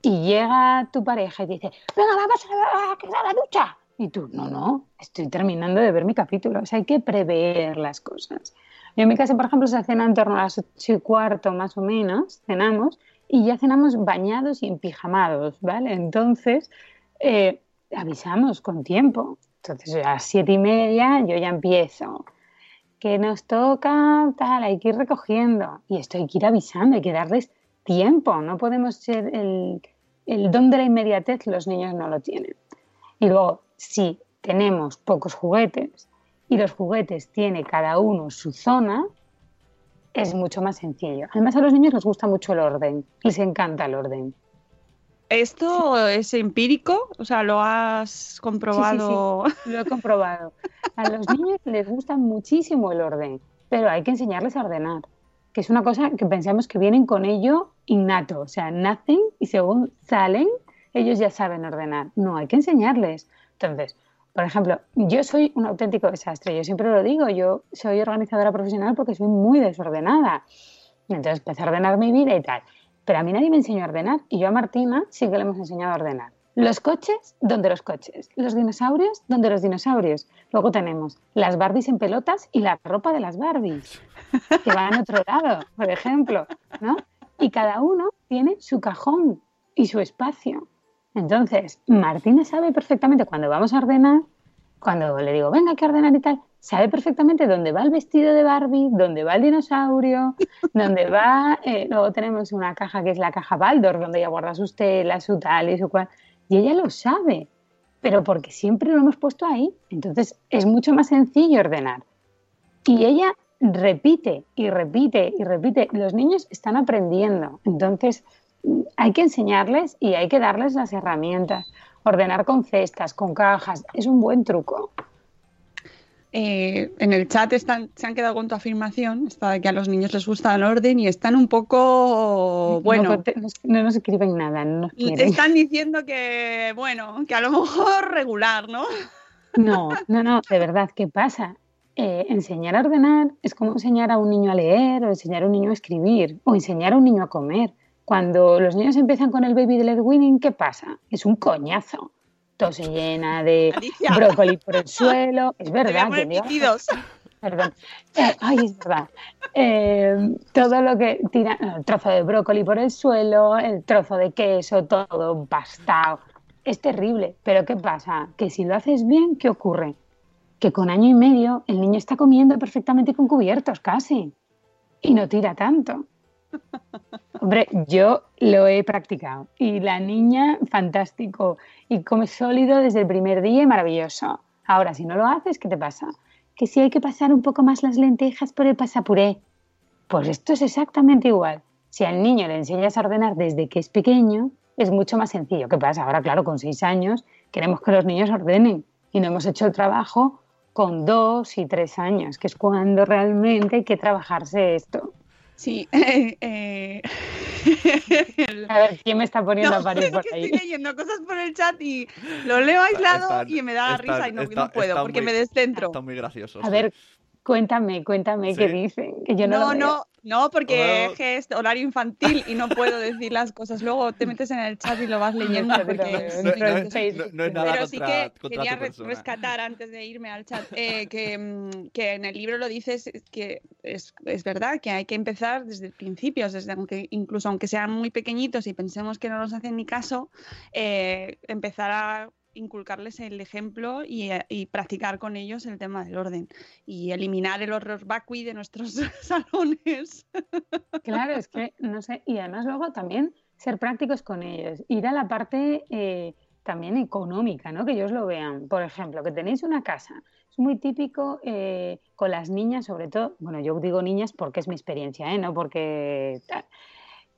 I: Y llega tu pareja y dice, venga, vamos a, a, a la ducha. Y tú, no, no, estoy terminando de ver mi capítulo. O sea, hay que prever las cosas. En mi casa, por ejemplo, se cena en torno a las ocho y cuarto más o menos, cenamos, y ya cenamos bañados y empijamados, ¿vale? Entonces, eh, avisamos con tiempo. Entonces, a las siete y media yo ya empiezo que nos toca, tal, hay que ir recogiendo. Y esto hay que ir avisando, hay que darles tiempo. No podemos ser el, el don de la inmediatez, los niños no lo tienen. Y luego, si tenemos pocos juguetes y los juguetes tiene cada uno su zona, es mucho más sencillo. Además, a los niños les gusta mucho el orden, les encanta el orden.
G: ¿Esto es empírico? O sea, ¿lo has comprobado?
I: Sí, sí, sí, lo he comprobado. A los niños les gusta muchísimo el orden, pero hay que enseñarles a ordenar, que es una cosa que pensamos que vienen con ello innato, o sea, nacen y según salen, ellos ya saben ordenar. No, hay que enseñarles. Entonces, por ejemplo, yo soy un auténtico desastre, yo siempre lo digo, yo soy organizadora profesional porque soy muy desordenada. Entonces empecé a ordenar mi vida y tal. Pero a mí nadie me enseñó a ordenar y yo a Martina sí que le hemos enseñado a ordenar. Los coches, donde los coches. Los dinosaurios, donde los dinosaurios. Luego tenemos las Barbies en pelotas y la ropa de las Barbies, que van a otro lado, por ejemplo. ¿no? Y cada uno tiene su cajón y su espacio. Entonces, Martina sabe perfectamente cuando vamos a ordenar, cuando le digo, venga, hay que ordenar y tal, sabe perfectamente dónde va el vestido de Barbie, dónde va el dinosaurio, dónde va. eh, luego tenemos una caja que es la caja Baldor, donde ella guarda sus telas, su tal y su cual. Y ella lo sabe, pero porque siempre lo hemos puesto ahí. Entonces es mucho más sencillo ordenar. Y ella repite y repite y repite. Los niños están aprendiendo. Entonces hay que enseñarles y hay que darles las herramientas. Ordenar con cestas, con cajas, es un buen truco.
G: eh, en el chat están, se han quedado con tu afirmación, esta de que a los niños les gusta el orden y están un poco, bueno,
I: No, no, no nos escriben nada, no nos quieren.
G: están diciendo que, bueno, que a lo mejor regular, ¿no?
I: No, no, no, de verdad, ¿qué pasa? Eh, enseñar a ordenar es como enseñar a un niño a leer o enseñar a un niño a escribir o enseñar a un niño a comer. Cuando los niños empiezan con el baby led weaning, ¿qué pasa? Es un coñazo. Todo se llena de
G: Alicia.
I: brócoli por el suelo. Es
G: Te voy a
I: verdad.
G: poner.
I: Perdón. Eh, ay, es verdad. Eh, todo lo que tira, el trozo de brócoli por el suelo, el trozo de queso, todo pastado. Es terrible. Pero ¿qué pasa? Que si lo haces bien, ¿qué ocurre? Que con año y medio el niño está comiendo perfectamente con cubiertos, casi. Y no tira tanto. Hombre, yo lo he practicado. Y la niña, fantástico. Y come sólido desde el primer día, maravilloso. Ahora, si no lo haces, ¿qué te pasa? Que si hay que pasar un poco más las lentejas por el pasapuré. Pues esto es exactamente igual. Si al niño le enseñas a ordenar desde que es pequeño, es mucho más sencillo. ¿Qué pasa? Ahora, claro, con seis años queremos que los niños ordenen y no hemos hecho el trabajo con dos y tres años, que es cuando realmente hay que trabajarse esto.
G: Sí. eh, eh,
I: A ver, ¿quién me está poniendo
G: No,
I: a parir
G: es
I: por
G: que
I: ahí?
G: estoy leyendo cosas por el chat y lo leo aislado
H: Están-
G: y me da
H: están-
G: risa y no,
H: está-
G: no puedo
H: está
G: porque
H: muy-
G: me descentro.
H: Está muy gracioso.
I: A ver, cuéntame, cuéntame qué
H: Sí.
I: dicen, que yo no,
G: No, no, no, porque
H: Oh.
G: es horario infantil y no puedo decir las cosas. Luego te metes en el chat y lo vas leyendo
I: No,
G: porque
I: no,
H: No,
G: es
H: no-
G: muy
H: no es-
G: gracioso.
H: no- no es nada
G: Pero sí
H: contra,
G: que
H: contra
G: quería rescatar antes de irme al chat eh, que, mm, que en el libro lo dices que es, es verdad que hay que empezar desde principios, desde aunque incluso aunque sean muy pequeñitos y pensemos que no nos hacen ni caso, eh, empezar a inculcarles el ejemplo y, eh, y practicar con ellos el tema del orden y eliminar el horror vacui de nuestros salones.
I: Claro, es que no sé, y además luego también ser prácticos con ellos, ir a la parte eh, también económica, ¿no? Que ellos lo vean. Por ejemplo, que tenéis una casa. Es muy típico eh, con las niñas, sobre todo, bueno, yo digo niñas porque es mi experiencia, ¿eh? No porque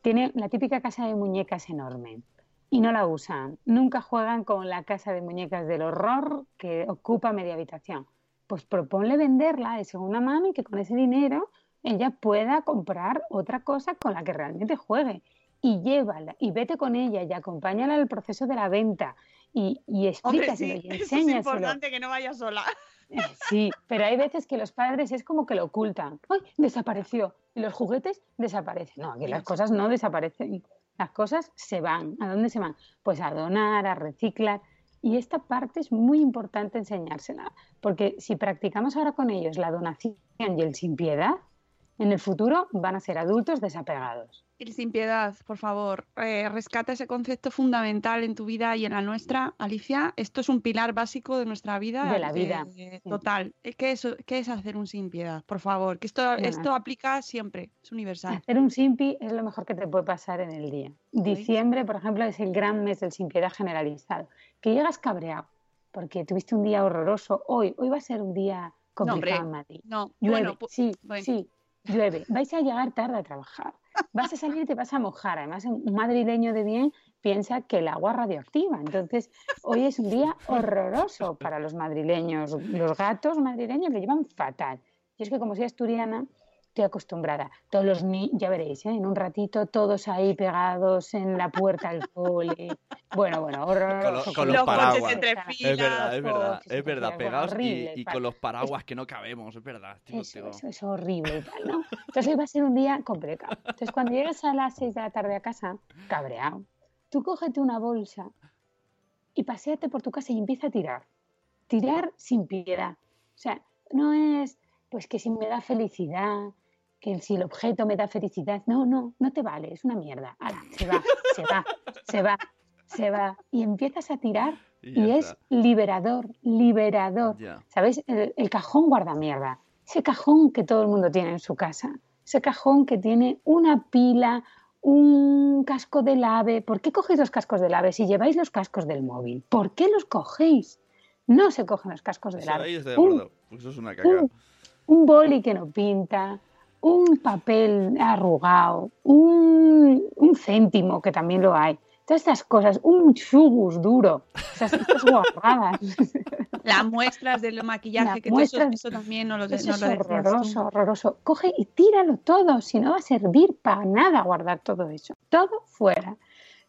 I: tiene la típica casa de muñecas enorme y no la usan. Nunca juegan con la casa de muñecas del horror que ocupa media habitación. Pues proponle venderla de segunda mano y que con ese dinero ella pueda comprar otra cosa con la que realmente juegue. Y llévala, y vete con ella, y acompáñala al proceso de la venta, y, y
G: Hombre,
I: explícaselo,
G: sí,
I: y
G: eso es
I: enséñaselo.
G: importante que no vaya sola.
I: Eh, Sí, pero hay veces que los padres es como que lo ocultan. ¡Ay, desapareció! Y los juguetes desaparecen. No, aquí las cosas no desaparecen. Las cosas se van. ¿A dónde se van? Pues a donar, a reciclar. Y esta parte es muy importante enseñársela, porque si practicamos ahora con ellos la donación y el sin piedad, en el futuro van a ser adultos desapegados.
G: El sin piedad, por favor, eh, rescata ese concepto fundamental en tu vida y en la nuestra, Alicia. Esto es un pilar básico de nuestra vida.
I: De la vida,
G: eh,
I: sí.
G: total. Eh, ¿Qué es, qué es hacer un sin piedad? Por favor, que esto, esto aplica siempre, es universal.
I: Hacer un simpi es lo mejor que te puede pasar en el día. Diciembre, por ejemplo, es el gran mes del sin piedad generalizado. Que llegas cabreado porque tuviste un día horroroso. Hoy, hoy va a ser un día complicado en
G: hombre,
I: Madrid.
G: No,
I: Llueve,
G: bueno,
I: sí,
G: bueno.
I: sí, llueve. Vais a llegar tarde a trabajar. Vas a salir y te vas a mojar. Además, un madrileño de bien piensa que el agua es radioactiva. Entonces, hoy es un día horroroso para los madrileños. Los gatos madrileños lo llevan fatal. Yo es que como soy asturiana, estoy acostumbrada. Todos los ya veréis, ¿eh? en un ratito todos ahí pegados en la puerta del cole. Bueno, bueno, horroroso.
H: con los
G: Los coches
H: paraguas.
G: entre
H: Es
G: filas,
H: verdad, es verdad, es verdad, pegados y,
I: horrible,
H: y
I: pa-
H: con los paraguas que no cabemos, es verdad. estoy
I: Eso, es horrible y tal, ¿no? Entonces hoy va a ser un día complicado. Entonces cuando llegas a las 6 de la tarde a casa, cabreado, tú cógete una bolsa y paséate por tu casa y empieza a tirar. Tirar sin piedad. O sea, no es, pues que si me da felicidad, que si el objeto me da felicidad. No, no, no te vale, es una mierda. Ala, se va, se va, se va, se va. Y empiezas a tirar
H: Y
I: y, es liberador, liberador.
H: Ya.
I: ¿Sabéis? El, el cajón guarda mierda. Ese cajón que todo el mundo tiene en su casa. Ese cajón que tiene una pila, un casco del ave. ¿Por qué cogéis los cascos del ave si lleváis los cascos del móvil? ¿Por qué los cogéis? No se cogen los cascos del
H: Eso ahí
I: ave.
H: estoy de
I: Un-
H: acuerdo. porque Eso es una caca.
I: un, un boli que no pinta, un papel arrugado, un, un céntimo que también lo hay. todas estas cosas, un chugus duro, esas, estas guarradas.
G: Las muestras del maquillaje,
I: Las
G: que eso, también no lo,
I: Eso
G: no
I: es
G: lo decías tú.
I: horroroso, horroroso. Coge y tíralo todo, si no va a servir para nada guardar todo eso. Todo fuera,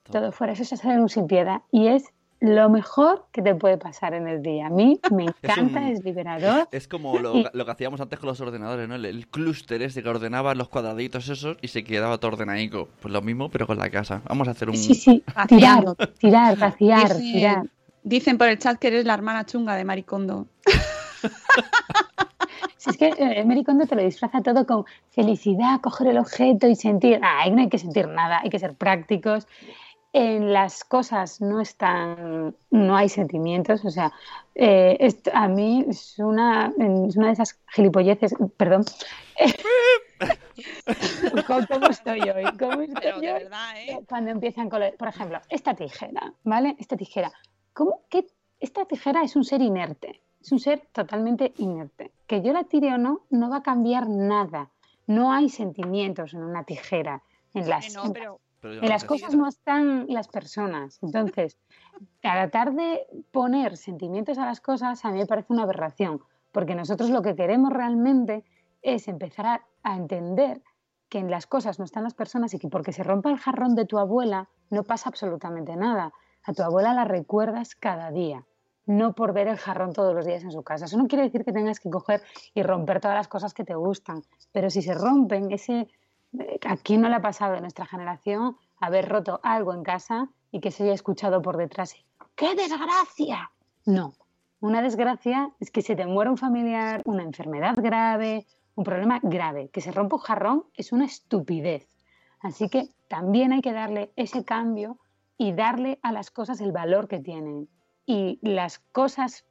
I: todo fuera. Eso es hacer un sin piedad y es lo mejor que te puede pasar en el día. A mí me encanta,
H: un-
I: es, liberador.
H: Es como lo,
I: Y-
H: lo que hacíamos antes con los ordenadores, ¿no? El, el clúster ese que ordenaba los cuadraditos esos y se quedaba todo ordenaico. Pues lo mismo, pero con la casa. Vamos a hacer un...
I: Sí, sí, tirar, tirar, vaciar,
G: Dicen-
I: tirar.
G: Dicen por el chat que eres la hermana chunga de Maricondo.
I: Si es que eh, Mary Kondo te lo disfraza todo con felicidad, coger el objeto y sentir. Ah, no hay que sentir nada, hay que ser prácticos. En las cosas no están, no hay sentimientos, o sea, eh, esto a mí es una, es una de esas gilipolleces, perdón. ¿Cómo, estoy hoy? ¿Cómo estoy
G: Pero de
I: hoy?
G: verdad, ¿eh?
I: Cuando empiezan con, por ejemplo, esta tijera, ¿vale? Esta tijera. ¿Cómo que esta tijera es un ser inerte? Es un ser totalmente inerte. Que yo la tire o no, no va a cambiar nada. No hay sentimientos en una tijera. En las,
G: no, pero
H: Pero
I: en las cosas no están las personas. Entonces, tratar de poner sentimientos a las cosas a mí me parece una aberración, porque nosotros lo que queremos realmente es empezar a, a entender que en las cosas no están las personas y que porque se rompa el jarrón de tu abuela no pasa absolutamente nada. A tu abuela la recuerdas cada día, no por ver el jarrón todos los días en su casa. Eso no quiere decir que tengas que coger y romper todas las cosas que te gustan, pero si se rompen, ese, ¿a quién no le ha pasado en nuestra generación haber roto algo en casa y que se haya escuchado por detrás? ¡Qué desgracia! No, una desgracia es que se te muera un familiar, una enfermedad grave, un problema grave. Que se rompa un jarrón es una estupidez. Así que también hay que darle ese cambio y darle a las cosas el valor que tienen. Y las cosas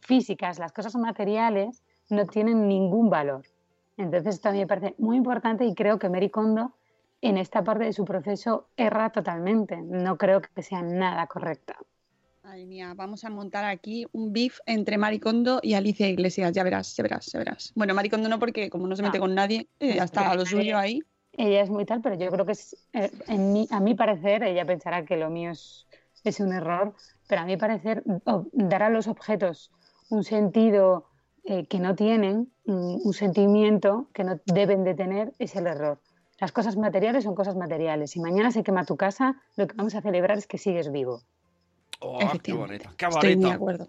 I: físicas, las cosas materiales, no tienen ningún valor. Entonces esto a mí me parece muy importante y creo que Mary Kondo en esta parte de su proceso erra totalmente. No creo que sea nada correcta.
G: Madre mía, vamos a montar aquí un beef entre Maricondo y Alicia Iglesias. Ya verás, ya verás, ya verás. Bueno, Maricondo no, porque como no se mete con nadie, eh, ya está a lo suyo ahí.
I: Ella es muy tal, pero yo creo que es, eh, en mi- a mi parecer, ella pensará que lo mío es, es un error, pero a mi parecer, dar a los objetos un sentido eh, que no tienen, un, un sentimiento que no deben de tener, es el error. Las cosas materiales son cosas materiales. Si mañana se quema tu casa, lo que vamos a celebrar es que sigues vivo.
H: Oh, qué bonito, qué
G: Estoy
H: bonito.
G: de acuerdo.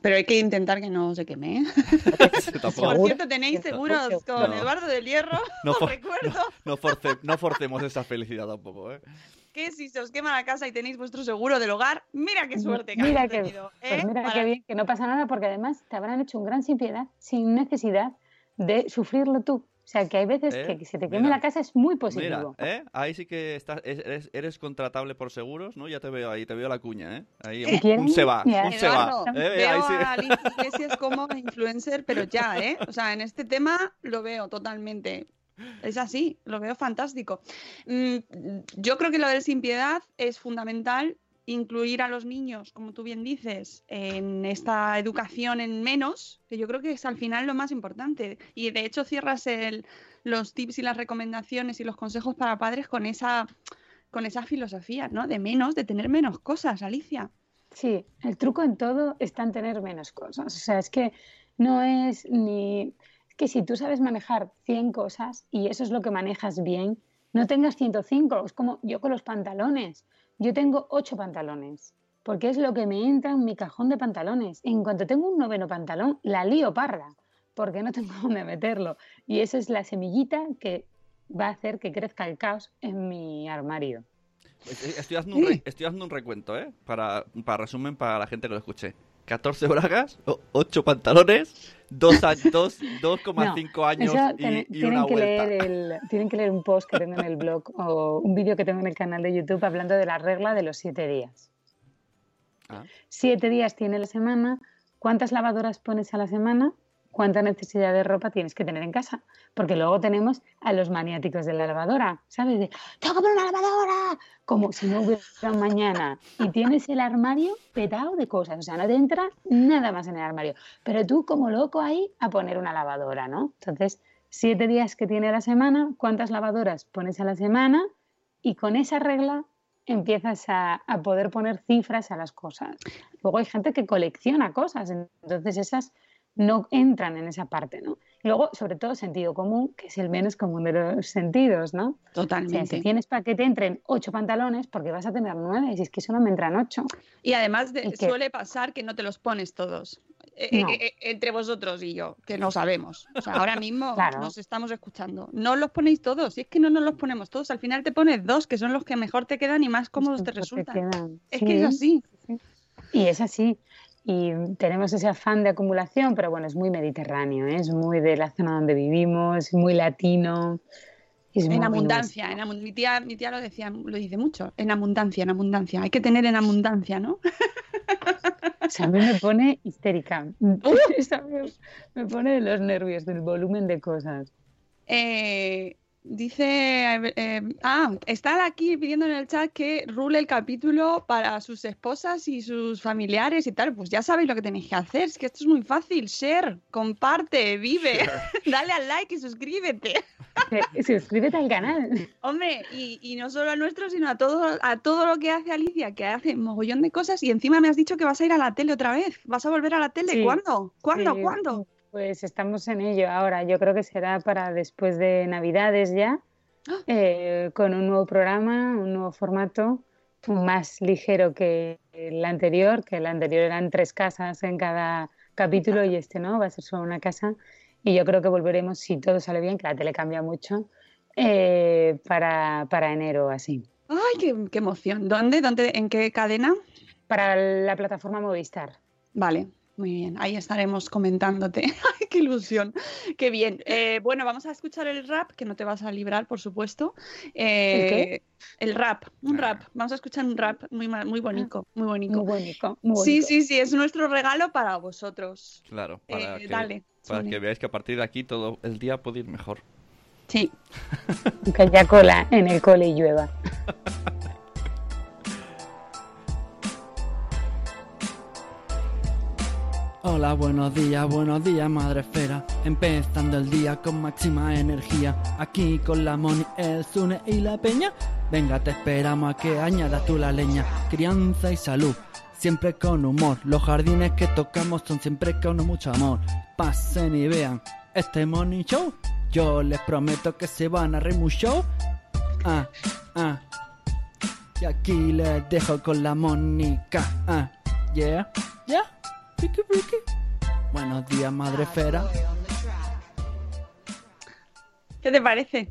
G: Pero hay que intentar que no se queme. ¿eh? Por cierto, tenéis
I: Seguro.
G: seguros con
H: No.
G: Eduardo del Hierro.
H: No,
G: Os
H: for-
G: recuerdo
H: no, force- no forcemos esa felicidad tampoco, ¿eh?
G: Que si se os quema la casa y tenéis vuestro seguro del hogar, mira qué suerte que
I: Mira
G: habéis
I: que,
G: tenido.
I: pues
G: ¿eh?
I: mira
G: Para-
I: qué bien, que no pasa nada porque además te habrán hecho un gran sin piedad sin necesidad de sufrirlo tú. O sea, que hay veces
H: ¿Eh?
I: que se te queme
H: Mira.
I: la casa es muy
H: Mira,
I: positivo.
H: ¿eh? Ahí sí que estás, es- eres, eres contratable por seguros, ¿no? Ya te veo ahí, te veo la cuña, ¿eh? Ahí,
I: Si
H: un, se va, un se va. ¿eh?
G: veo
H: Ahí sí.
G: a Alicia Iglesias como influencer, pero ya, ¿eh? O sea, en este tema lo veo totalmente. Es así, lo veo fantástico. Mm, yo creo que lo del sin piedad es fundamental incluir a los niños, como tú bien dices, en esta educación en menos, que yo creo que es al final lo más importante. Y de hecho cierras el- los tips y las recomendaciones y los consejos para padres con esa, con esa filosofía, ¿no? De menos, de tener menos cosas, Alicia.
I: Sí, el truco en todo está en tener menos cosas. O sea, es que no es ni... Que si tú sabes manejar 100 cosas y eso es lo que manejas bien, no tengas 105. Es como yo con los pantalones. Yo tengo 8 pantalones, porque es lo que me entra en mi cajón de pantalones. En cuanto tengo un noveno pantalón, la lío parda, porque no tengo dónde meterlo. Y esa es la semillita que va a hacer que crezca el caos en mi armario.
H: Estoy- Estoy haciendo, un re- estoy haciendo un recuento, ¿eh? Para, para resumen, para la gente que lo escuche. 14 bragas, 8 pantalones, 2,5 años
I: Eso
H: y,
I: tiene-
H: y
I: tienen,
H: una
I: que
H: vuelta.
I: leer el, tienen que leer un post que tengo en el blog o un vídeo que tengo en el canal de YouTube hablando de la regla de los siete días.
H: Ah.
I: Siete días tiene la semana. ¿Cuántas lavadoras pones a la semana? ¿Cuánta necesidad de ropa tienes que tener en casa? Porque luego tenemos a los maniáticos de la lavadora, ¿sabes? De, ¡tengo que poner una lavadora! Como si no hubiera mañana. Y tienes el armario petado de cosas. O sea, no te entra nada más en el armario. Pero tú como loco ahí a poner una lavadora, ¿no? Entonces, siete días que tiene la semana, ¿cuántas lavadoras pones a la semana? Y con esa regla empiezas a poder poner cifras a las cosas. Luego hay gente que colecciona cosas, entonces esas no entran en esa parte, ¿no? Y luego, sobre todo, sentido común, que es el menos común de los sentidos, ¿no? O sea,
G: Totalmente.
I: si tienes para que te entren ocho pantalones, porque vas a tener nueve, si es que solo me entran ocho.
G: Y además de-
I: ¿Y
G: suele pasar que no te los pones todos. Eh,
I: No.
G: eh, eh, entre vosotros y yo, que no sabemos. O sea, ahora mismo
I: Claro.
G: nos estamos escuchando. No los ponéis todos, si es que no nos los ponemos todos. Al final te pones dos, que son los que mejor te quedan y más cómodos te
I: te
G: resultan.
I: quedan.
G: Es que es
I: Sí.
G: así.
I: Y es así. Y tenemos ese afán de acumulación, pero bueno, es muy mediterráneo, ¿eh? es muy de la zona donde vivimos, muy latino. es
G: En
I: muy
G: abundancia, en amu- mi, tía, mi tía lo decía, lo dice mucho, en abundancia, en abundancia. Hay que tener en abundancia, ¿no?
I: O sea, a mí me pone histérica. Esa me, me pone de los nervios del volumen de cosas.
G: Eh, dice, eh, ah, está aquí pidiendo en el chat que rule el capítulo para sus esposas y sus familiares y tal. Pues ya sabéis lo que tenéis que hacer. Es que esto es muy fácil. Share, comparte, vive, dale al like y suscríbete.
I: Eh, Suscríbete al canal.
G: Hombre, y, y no solo a nuestro, sino a todo, a todo lo que hace Alicia, que hace mogollón de cosas. Y encima me has dicho que vas a ir a la tele otra vez. ¿Vas a volver a la tele?
I: Sí.
G: ¿Cuándo? ¿Cuándo?
I: Sí,
G: ¿Cuándo?
I: Pues estamos en ello ahora. Yo creo que será para después de Navidades ya,
G: ¡Ah!
I: eh, con un nuevo programa, un nuevo formato, más ligero que el anterior, que el anterior eran tres casas en cada capítulo y este no, va a ser solo una casa. Y yo creo que volveremos, si todo sale bien, que la tele cambia mucho, eh, para, para enero así.
G: ¡Ay, qué, qué emoción! ¿Dónde? ¿Dónde? ¿En qué cadena?
I: Para la plataforma Movistar.
G: Vale, muy bien. Ahí estaremos comentándote. ¡Ay, qué ilusión! ¡Qué bien! Eh, bueno, vamos a escuchar el rap, que no te vas a librar, por supuesto. Eh,
I: qué?
G: El rap, un rap. Vamos a escuchar un rap muy, muy bonito, muy bonito.
I: Muy bonito. Muy
G: Sí,
I: bonito.
G: sí, sí, es nuestro regalo para vosotros.
H: Claro, para,
G: Eh,
H: que,
G: dale,
H: para que veáis que a partir de aquí todo el día puede ir mejor.
G: Sí.
I: Aunque haya cola en el cole y llueva.
J: Hola, buenos días, buenos días, madre esfera. Empezando el día con máxima energía. Aquí con la Moni, el Zune y la Peña. Venga, te esperamos a que añadas tú la leña. Crianza y salud, siempre con humor. Los jardines que tocamos son siempre con mucho amor. Pasen y vean este Money Show. Yo les prometo que se van a reír mucho. Ah, ah. Y aquí les dejo con la Mónica. Ah, yeah, yeah. Ricky, Ricky. Buenos días, madre esfera.
G: ¿Qué te parece?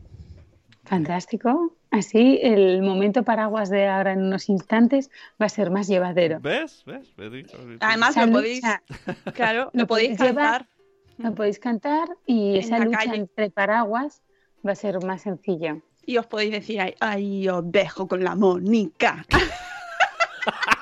I: Fantástico. Así el momento paraguas de ahora en unos instantes va a ser más llevadero.
H: ¿Ves? ¿Ves? ¿Ves? ¿Ves?
G: Además, lo podéis, claro,
I: lo
G: lo podéis
I: podéis llevar
G: cantar.
I: Lo podéis cantar y
G: En
I: esa lucha
G: calle.
I: entre paraguas va a ser más sencilla.
G: Y os podéis decir, ahí, ahí os dejo con la Mónica.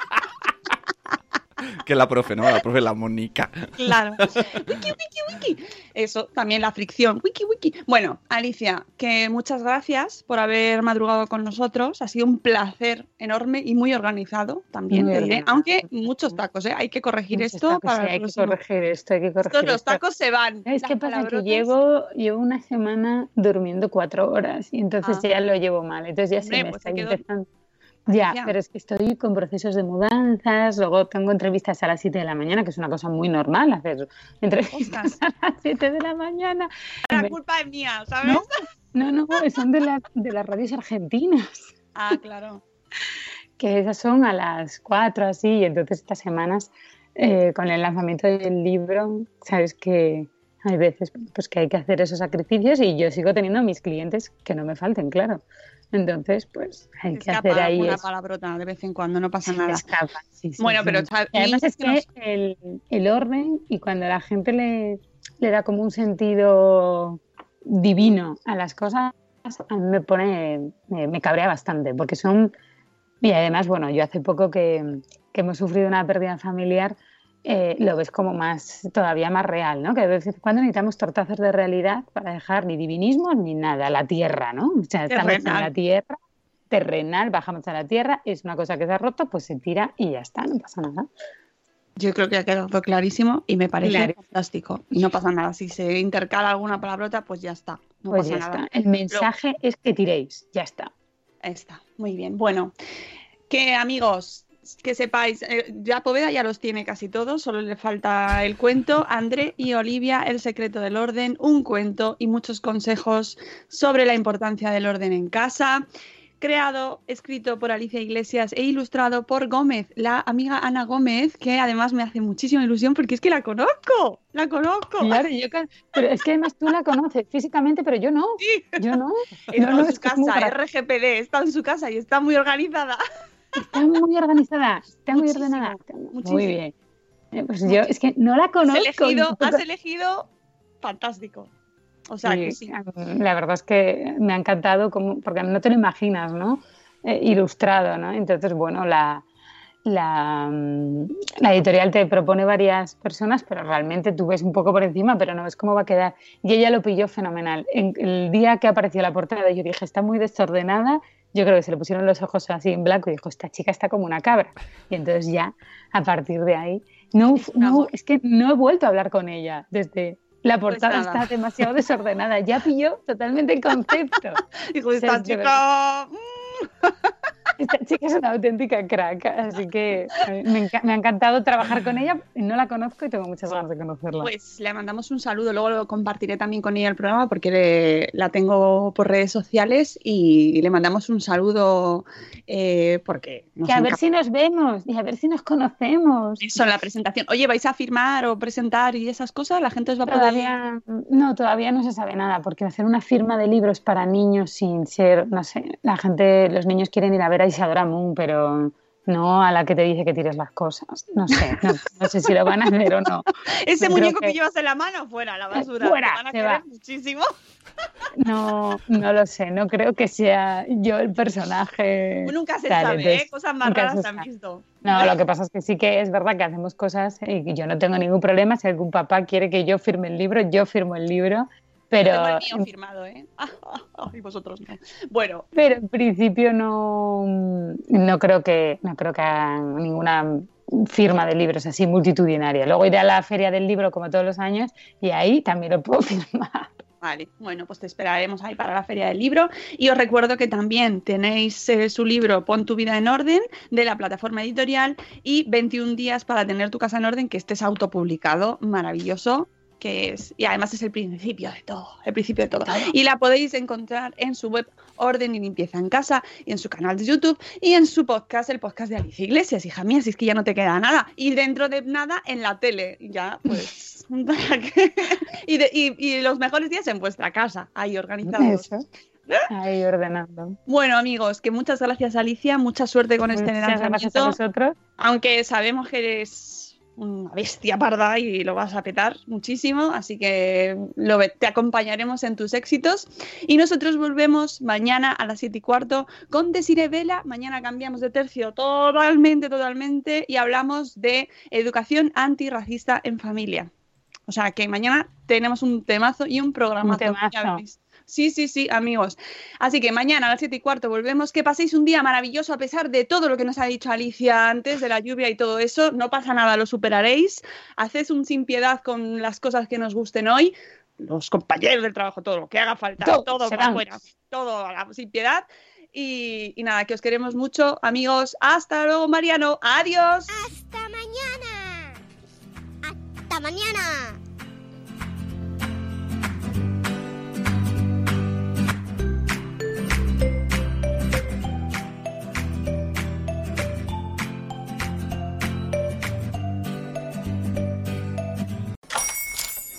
H: Que la profe, ¿no? La profe, la Mónica.
G: Claro. wiki, wiki, wiki. Eso, también la fricción. Wiki, wiki. Bueno, Alicia, que muchas gracias por haber madrugado con nosotros. Ha sido un placer enorme y muy organizado también,
I: Muy
G: te diré.
I: organizado.
G: Aunque muchos tacos, ¿eh? Hay que corregir
I: Muchos
G: esto
I: tacos,
G: para
I: sí, hay que corregir esto, hay que corregir
G: Estos, los
I: esto.
G: tacos se van.
I: ¿Sabes
G: las
I: qué pasa? Que llevo, llevo una semana durmiendo cuatro horas y entonces
G: Ah.
I: ya lo llevo mal. Entonces ya
G: Hombre,
I: se me
G: pues
I: está
G: que.
I: Ya, pero es que estoy con procesos de mudanzas, luego tengo entrevistas a las 7 de la mañana, que es una cosa muy normal hacer entrevistas a las 7 de la mañana.
G: La
I: Me-
G: culpa es mía, ¿sabes?
I: No, no, no, son de, la- de las radios argentinas,
G: Ah, claro.
I: que esas son a las 4 así, y entonces estas semanas eh, con el lanzamiento del libro, sabes que hay veces pues que hay que hacer esos sacrificios y yo sigo teniendo mis clientes que no me falten, claro. Entonces, pues hay que
G: Escapa
I: hacer ahí
G: una
I: eso.
G: palabrota de vez en cuando, no pasa nada.
I: escapa, sí, sí,
G: Bueno,
I: sí.
G: pero
I: además es
G: que
I: que
G: nos-
I: el, el orden y cuando la gente le, le da como un sentido divino a las cosas, a mí me pone, me, me cabrea bastante, porque son, y además, bueno, yo hace poco que, que hemos sufrido una pérdida familiar, eh, lo ves como más, todavía más real, ¿no? Que de vez en cuando necesitamos tortazos de realidad para dejar ni divinismo ni nada, la tierra, ¿no? O sea, estamos en la tierra, terrenal, bajamos a la tierra, es una cosa que se ha roto, pues se tira y ya está, no pasa nada.
G: Yo creo que ha quedado clarísimo y me parece
I: Claro.
G: fantástico. Y no pasa nada. Si se intercala alguna palabrota, pues ya está. No
I: pues
G: pasa
I: ya
G: nada.
I: está. El mensaje es que tiréis, ya está.
G: Está, muy bien. Bueno, que amigos, que sepáis, eh, ya Poveda ya los tiene casi todos, solo le falta el cuento. André y Olivia, El secreto del orden, un cuento y muchos consejos sobre la importancia del orden en casa. Creado, escrito por Alicia Iglesias e ilustrado por Gómez, la amiga Ana Gómez, que además me hace muchísima ilusión porque es que la conozco, la conozco.
I: Claro, yo ca- pero es que además tú la conoces físicamente, pero yo no. Yo no.
G: Está
I: No, no,
G: en su
I: es
G: casa, RGPD, está en su casa y está muy organizada.
I: Está muy organizada, está muy ordenada. Muy bien. Eh, Pues yo es que no la conozco.
G: Has elegido,
I: y-
G: has elegido fantástico. O sea, que sí.
I: La verdad es que me ha encantado, como, porque no te lo imaginas, ¿no? Eh, ilustrado, ¿no? Entonces, bueno, la, la, mm, la editorial te propone varias personas, pero realmente tú ves un poco por encima, pero no ves cómo va a quedar. Y ella lo pilló fenomenal. En, el día que apareció la portada, yo dije, está muy desordenada. Yo creo que se le pusieron los ojos así en blanco y dijo, esta chica está como una cabra. Y entonces ya, a partir de ahí, no, no es que no he vuelto a hablar con ella desde... La
G: Pues
I: portada está demasiado desordenada. Ya pilló totalmente el concepto.
G: Dijo, esta chica...
I: esta chica es una auténtica crack, así que eh, me, enca- me ha encantado trabajar con ella. No la conozco y tengo muchas ganas de conocerla.
G: Pues le mandamos un saludo, luego lo compartiré también con ella el programa porque le- la tengo por redes sociales y le mandamos un saludo eh, porque
I: que a ver si nos vemos y a ver si nos conocemos.
G: eso en la presentación. Oye, ¿vais a firmar o presentar y esas cosas? ¿La gente os va a poder...?
I: Todavía, no, todavía no se sabe nada, porque hacer una firma de libros para niños sin ser, no sé, la gente, los niños quieren ir a ver a Isadora Moon, pero no a la que te dice que tires las cosas. No sé, no, no sé si lo van a hacer o no.
G: Ese
I: Yo
G: muñeco que...
I: que-
G: llevas en la mano, fuera, a la basura.
I: Fuera,
G: Te van a
I: se va.
G: muchísimo.
I: No, no lo sé, no creo que sea yo el personaje.
G: Nunca se
I: tal,
G: sabe,
I: entonces,
G: ¿eh? Cosas más raras
I: se
G: han visto.
I: No, lo que pasa es que sí que es verdad que hacemos cosas y yo no tengo ningún problema. Si algún papá quiere que yo firme el libro, yo firmo el libro. Pero,
G: Tengo el mío firmado, ¿eh? y vosotros no. Bueno,
I: pero en principio no, no creo que no creo que hagan ninguna firma de libros así multitudinaria. Luego iré a la feria del libro como todos los años y ahí también lo puedo firmar.
G: Vale, bueno, pues te esperaremos ahí para la Feria del Libro. Y os recuerdo que también tenéis eh, su libro Pon tu vida en orden de la plataforma editorial y 21 días para tener tu casa en orden, que este es autopublicado, maravilloso. Que es, y además es el principio de todo, el principio de todo. Y la podéis encontrar en su web Orden y Limpieza en Casa, y en su canal de YouTube, y en su podcast, el podcast de Alicia Iglesias, hija mía, si es que ya no te queda nada. Y dentro de nada, en la tele, ya, pues. para y, de- y- y los mejores días en vuestra casa, ahí organizados.
I: Eso. Ahí ordenando.
G: Bueno, amigos, que muchas gracias, Alicia. Mucha suerte con este
I: Muchas
G: lanzamiento.
I: gracias a vosotros.
G: Aunque sabemos que eres una bestia parda y lo vas a petar muchísimo, así que lo, te acompañaremos en tus éxitos. Y nosotros volvemos mañana a las 7 y cuarto con Desire Vela. Mañana cambiamos de tercio totalmente, totalmente y hablamos de educación antirracista en familia. O sea que mañana tenemos un temazo y un programa.
I: Un temazo.
G: Sí, sí, sí, amigos. Así que mañana a las 7 y cuarto volvemos. Que paséis un día maravilloso a pesar de todo lo que nos ha dicho Alicia antes, de la lluvia y todo eso. No pasa nada, lo superaréis. Haced un sin piedad con las cosas que nos gusten hoy. Los compañeros del trabajo, todo lo que haga falta,
I: Todo,
G: todo, para afuera, todo a la- sin piedad. Y, y nada, que os queremos mucho, amigos. Hasta luego, Mariano. Adiós.
F: Hasta mañana. Hasta mañana.